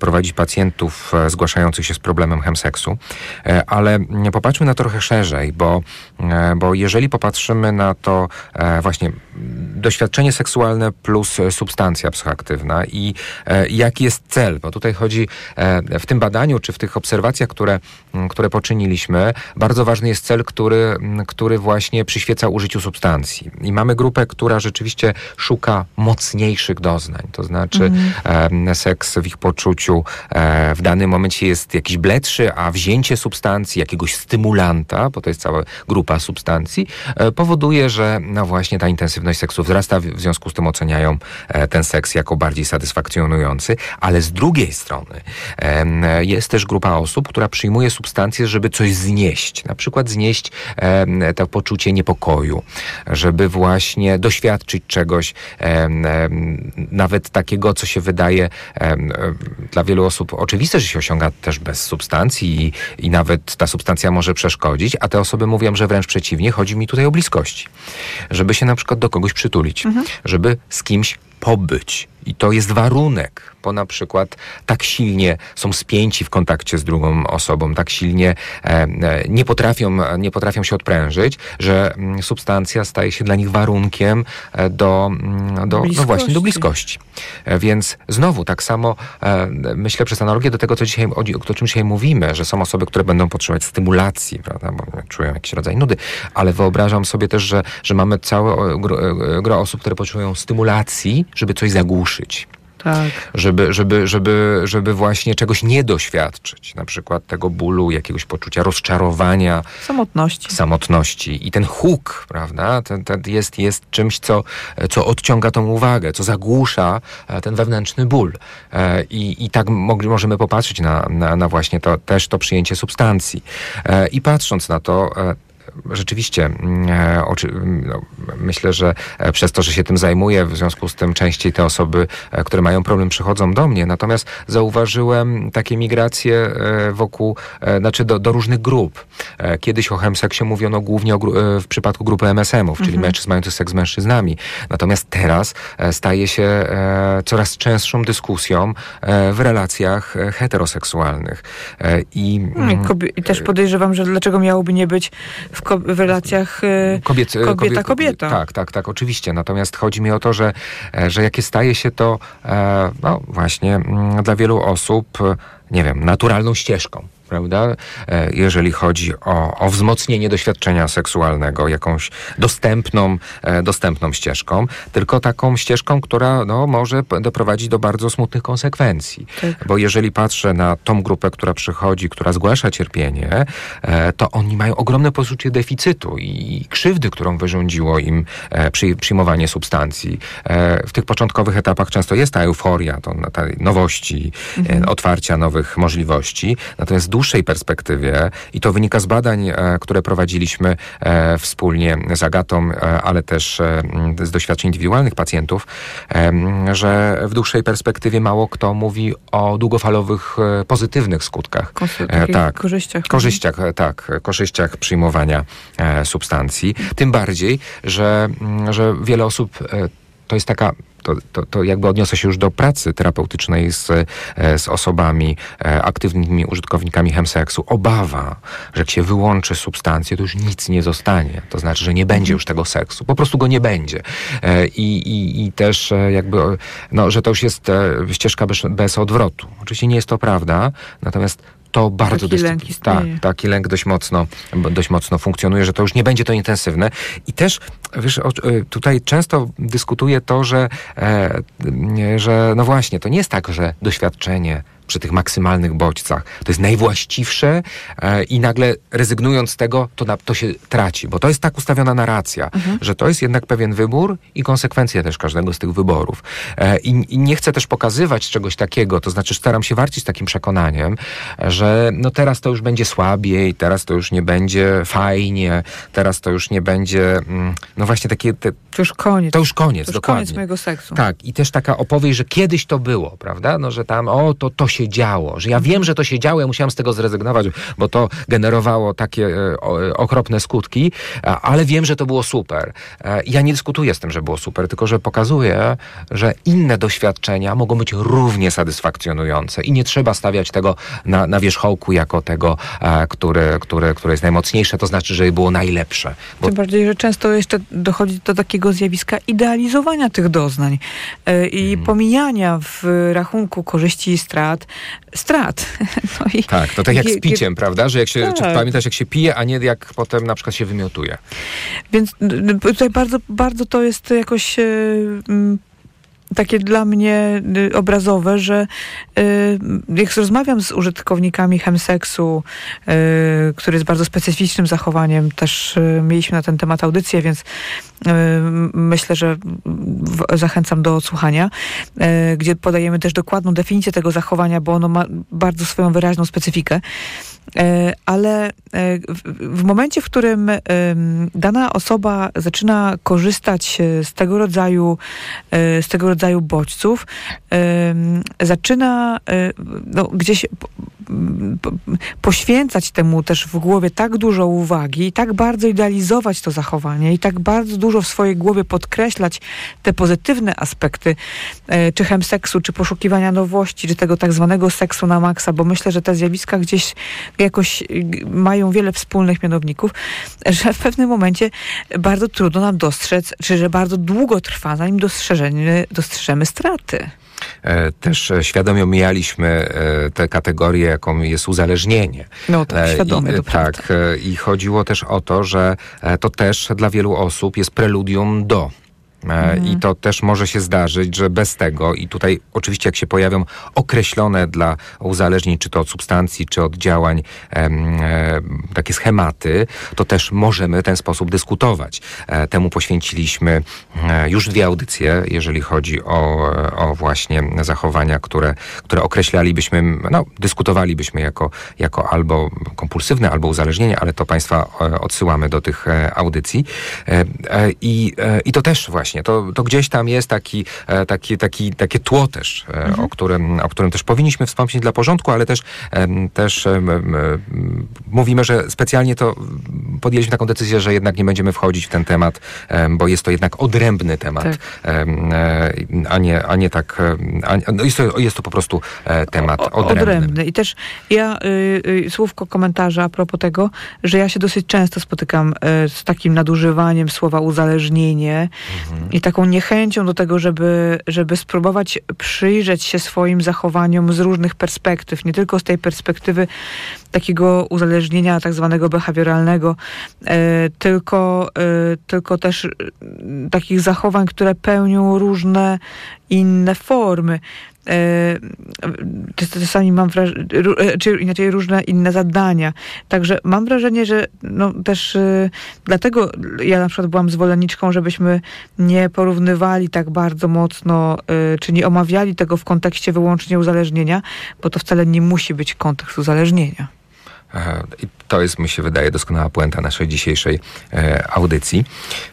prowadzić pacjentów zgłaszających się z problemem chemseksu. Ale popatrzmy na to trochę szerzej, bo, bo jeżeli popatrzymy na to właśnie doświadczenie seksualne plus e, substancja psychoaktywna i e, jaki jest cel, bo tutaj chodzi e, w tym badaniu czy w tych obserwacjach, które, które poczyniliśmy, bardzo ważny jest cel, który, który właśnie przyświeca użyciu substancji. I mamy grupę, która rzeczywiście szuka mocniejszych doznań, to znaczy e, seks w ich poczuciu w danym momencie jest jakiś bledszy, a wzięcie substancji, jakiegoś stymulanta, bo to jest cała grupa substancji, powoduje, że no właśnie ta intensywność seksu wzrasta, w związku z tym oceniają e, ten seks jako bardziej satysfakcjonujący, ale z drugiej strony jest też grupa osób, która przyjmuje substancje, żeby coś znieść, na przykład znieść to poczucie niepokoju, żeby właśnie doświadczyć czegoś, nawet takiego, co się wydaje dla wielu osób oczywiste, że się osiąga też bez substancji i, i nawet ta substancja może przeszkodzić, a te osoby mówią, że wręcz przeciwnie, chodzi mi tutaj o bliskości. Żeby się na przykład do kogoś przytulić, mhm. żeby z kimś pobyć. I to jest warunek, bo na przykład tak silnie są spięci w kontakcie z drugą osobą, tak silnie e, e nie, potrafią, nie potrafią się odprężyć, że mm, substancja staje się dla nich warunkiem e, do, mm, do, no właśnie, do bliskości. Więc znowu tak samo myślę przez analogię do tego, co dzisiaj, o, o czym dzisiaj mówimy, że są osoby, które będą potrzebować stymulacji, prawda, bo czują jakiś rodzaj nudy, ale wyobrażam sobie też, że, że mamy całe gro, gro osób, które potrzebują stymulacji, żeby coś zagłuszyć. Tak. Żeby, żeby, żeby, żeby właśnie czegoś nie doświadczyć, na przykład tego bólu, jakiegoś poczucia rozczarowania. Samotności. Samotności. I ten huk, prawda, ten, ten jest, jest czymś, co, co odciąga tą uwagę, co zagłusza e, ten wewnętrzny ból. E, I, i tak możemy popatrzeć na, na, na właśnie to, też to przyjęcie substancji. E, I patrząc na to, rzeczywiście mm, e, oczy, no, myślę, że e, przez to, że się tym zajmuję, w związku z tym częściej te osoby, e, które mają problem, przychodzą do mnie. Natomiast zauważyłem takie migracje wokół, znaczy do, do różnych grup. Kiedyś o chemseksie mówiono głównie o, w przypadku grupy MSM-ów, czyli mhm. mężczyzn mających seks z mężczyznami. Natomiast teraz staje się coraz częstszą dyskusją w relacjach heteroseksualnych. I, mm, I też podejrzewam, że dlaczego miałoby nie być w w relacjach y, kobiet, kobieta-kobieta. Tak, tak, tak, oczywiście. Natomiast chodzi mi o to, że, e, że jakie staje się to, e, no właśnie, mm, dla wielu osób, nie wiem, naturalną ścieżką prawda? E, jeżeli chodzi o, o wzmocnienie doświadczenia seksualnego, jakąś dostępną, e, dostępną ścieżką, tylko taką ścieżką, która no, może doprowadzić do bardzo smutnych konsekwencji. Tak. Bo jeżeli patrzę na tą grupę, która przychodzi, która zgłasza cierpienie, e, to oni mają ogromne poczucie deficytu i krzywdy, którą wyrządziło im przyjmowanie substancji. W tych początkowych etapach często jest ta euforia, to, ta nowości, mhm. otwarcia nowych możliwości, natomiast dłuższej perspektywie, i to wynika z badań, e, które prowadziliśmy e, wspólnie z Agatą, e, ale też z doświadczeń indywidualnych pacjentów, że w dłuższej perspektywie mało kto mówi o długofalowych pozytywnych skutkach. tak, korzyściach. Korzyściach, tak, korzyściach przyjmowania substancji. Tym bardziej, że, że wiele osób to jest taka to, to, to jakby odniosę się już do pracy terapeutycznej z, e, z osobami e, aktywnymi użytkownikami chemseksu. Obawa, że jak się wyłączy substancję, to już nic nie zostanie. To znaczy, że nie będzie już tego seksu. Po prostu go nie będzie. E, I, i, i też jakby, no, że to już jest ścieżka bez, bez odwrotu. Oczywiście nie jest to prawda, natomiast to bardzo taki lęk tak, taki lęk dość mocno, dość mocno funkcjonuje, że to już nie będzie to intensywne. I też, wiesz, y, tutaj często dyskutuje to, że, e, że no właśnie, to nie jest tak, że doświadczenie przy tych maksymalnych bodźcach. To jest najwłaściwsze e, i nagle rezygnując z tego, to, na, to się traci, bo to jest tak ustawiona narracja, mhm. że to jest jednak pewien wybór i konsekwencje też każdego z tych wyborów. E, i, I, nie chcę też pokazywać czegoś takiego, to znaczy staram się warcić takim przekonaniem, że no teraz to już będzie słabiej, teraz to już nie będzie fajnie, teraz to już nie będzie, mm, no właśnie takie... Te, to już koniec. To już koniec, to już dokładnie. koniec mojego seksu. Tak, i też taka opowieść, że kiedyś to było, prawda? No, że tam, o, to, to się się działo, że ja wiem, że to się działo, ja musiałem z tego zrezygnować, bo to generowało takie e, okropne skutki, ale wiem, że to było super. E, ja nie dyskutuję z tym, że było super, tylko że pokazuję, że inne doświadczenia mogą być równie satysfakcjonujące i nie trzeba stawiać tego na, na wierzchołku jako tego, e, które, które, które jest najmocniejsze, to znaczy, że było najlepsze. Bo... Tym bardziej, że często jeszcze dochodzi do takiego zjawiska idealizowania tych doznań i hmm. pomijania w rachunku korzyści i strat strat. No i, tak, to tak jak z piciem, prawda? Że jak się, tak. pamiętasz, jak się pije, a nie jak potem na przykład się wymiotuje. Więc tutaj bardzo, bardzo to jest jakoś... Yy, takie dla mnie obrazowe, że y, jak rozmawiam z użytkownikami chemseksu, y, który jest bardzo specyficznym zachowaniem, też mieliśmy na ten temat audycję, więc myślę, że zachęcam do odsłuchania, y, gdzie podajemy też dokładną definicję tego zachowania, bo ono ma bardzo swoją wyraźną specyfikę. E, ale e, w momencie, w którym dana osoba zaczyna korzystać e, z tego rodzaju, z tego rodzaju bodźców, zaczyna no, gdzieś poświęcać temu też w głowie tak dużo uwagi tak bardzo idealizować to zachowanie i tak bardzo dużo w swojej głowie podkreślać te pozytywne aspekty czy chemseksu, czy poszukiwania nowości, czy tego tak zwanego seksu na maksa, bo myślę, że te zjawiska gdzieś jakoś mają wiele wspólnych mianowników, że w pewnym momencie bardzo trudno nam dostrzec, czy że bardzo długo trwa, zanim dostrzeżemy straty. E, też świadomie omijaliśmy e, tę kategorię, jaką jest uzależnienie. No tak, świadomie, to Tak, i chodziło też o to, że to też dla wielu osób jest preludium do Mhm. I to też może się zdarzyć, że bez tego, i tutaj oczywiście jak się pojawią określone dla uzależnień, czy to od substancji, czy od działań, e, takie schematy, to też możemy w ten sposób dyskutować. E, temu poświęciliśmy e, już dwie audycje, jeżeli chodzi o, o właśnie zachowania, które, które określalibyśmy, no, dyskutowalibyśmy jako, jako albo kompulsywne, albo uzależnienie, ale to Państwa e, odsyłamy do tych e, audycji. E, I, I to też właśnie właśnie, to, to gdzieś tam jest taki, e, taki, taki, takie tło też, e, mhm. o, którym, o którym też powinniśmy wspomnieć dla porządku, ale też, też mówimy, że specjalnie to podjęliśmy taką decyzję, że jednak nie będziemy wchodzić w ten temat, bo jest to jednak odrębny temat, tak. E, a, nie, a nie tak, a, no jest, to, jest to po prostu temat odrębny. odrębny. I też ja y, y, słówko komentarza a propos tego, że ja się dosyć często spotykam y, z takim nadużywaniem słowa uzależnienie. Mhm i taką niechęcią do tego, żeby, żeby spróbować przyjrzeć się swoim zachowaniom z różnych perspektyw, nie tylko z tej perspektywy takiego uzależnienia tak zwanego behawioralnego, e, tylko, e, tylko też takich zachowań, które pełnią różne inne formy. Czasami mam wrażenie, czy inaczej różne inne zadania. Także mam wrażenie, że no też dlatego ja na przykład byłam zwolenniczką, żebyśmy nie porównywali tak bardzo mocno, czy nie omawiali tego w kontekście wyłącznie uzależnienia, bo to wcale nie musi być kontekst uzależnienia. I to jest, mi się wydaje, doskonała puenta naszej dzisiejszej e, audycji.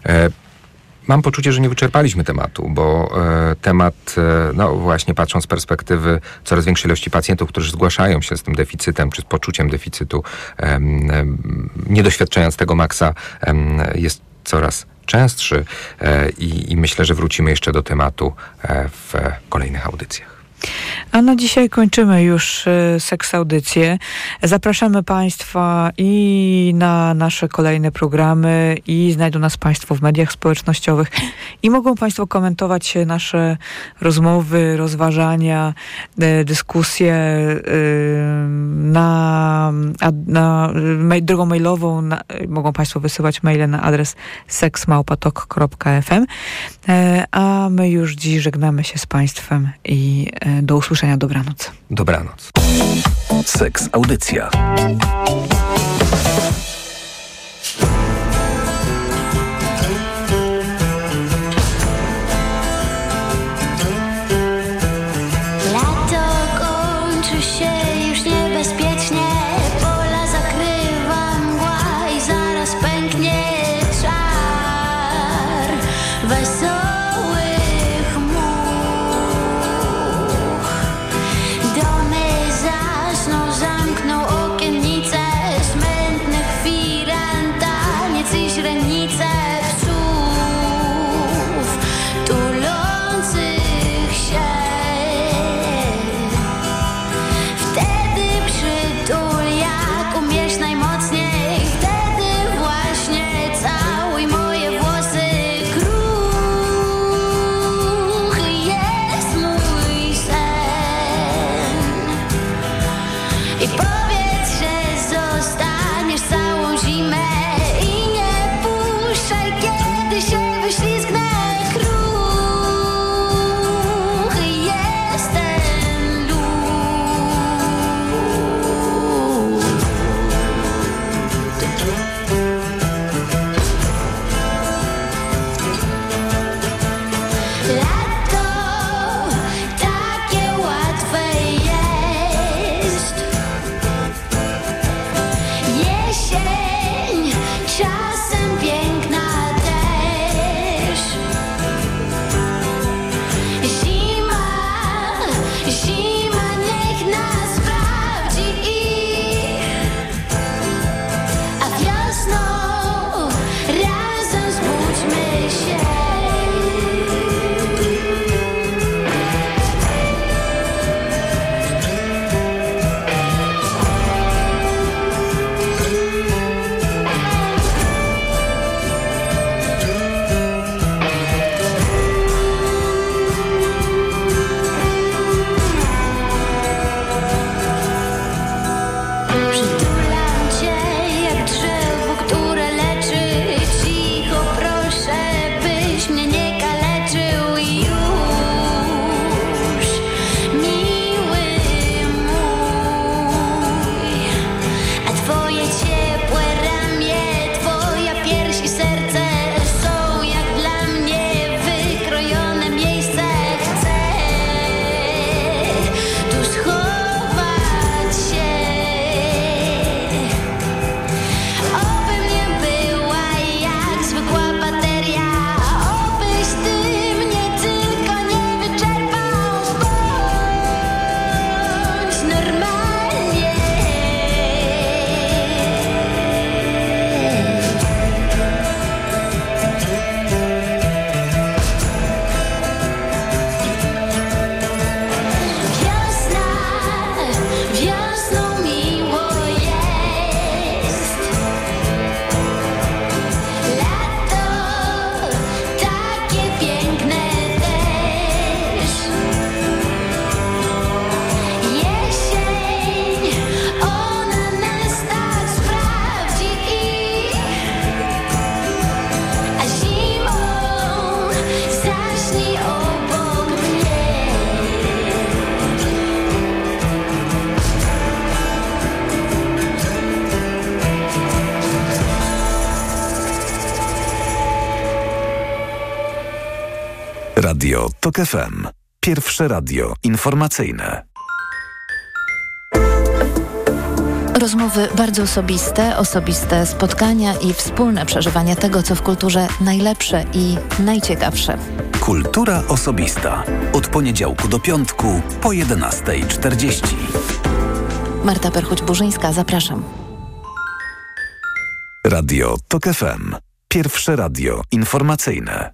E, mam poczucie, że nie wyczerpaliśmy tematu, bo e, temat, e, no właśnie patrząc z perspektywy coraz większej ilości pacjentów, którzy zgłaszają się z tym deficytem, czy z poczuciem deficytu, e, nie doświadczając tego maksa, jest coraz częstszy e, i, i myślę, że wrócimy jeszcze do tematu e, w kolejnych audycjach. A na dzisiaj kończymy już y, seks audycję. Zapraszamy Państwa i na nasze kolejne programy i znajdą nas Państwo w mediach społecznościowych i mogą Państwo komentować nasze rozmowy, rozważania, y, dyskusje y, na, na drogą mailową. Na, mogą Państwo wysyłać maile na adres seksmałpatok.fm a my już dziś żegnamy się z Państwem i do usłyszenia. Dobranoc. Dobranoc. Seks Audycja. TOK FM. Pierwsze radio informacyjne. Rozmowy bardzo osobiste, osobiste spotkania i wspólne przeżywanie tego, co w kulturze najlepsze i najciekawsze. Kultura osobista. Od poniedziałku do piątku po 11.40. Marta Perchuć-Burzyńska, zapraszam. Radio TOK FM. Pierwsze radio informacyjne.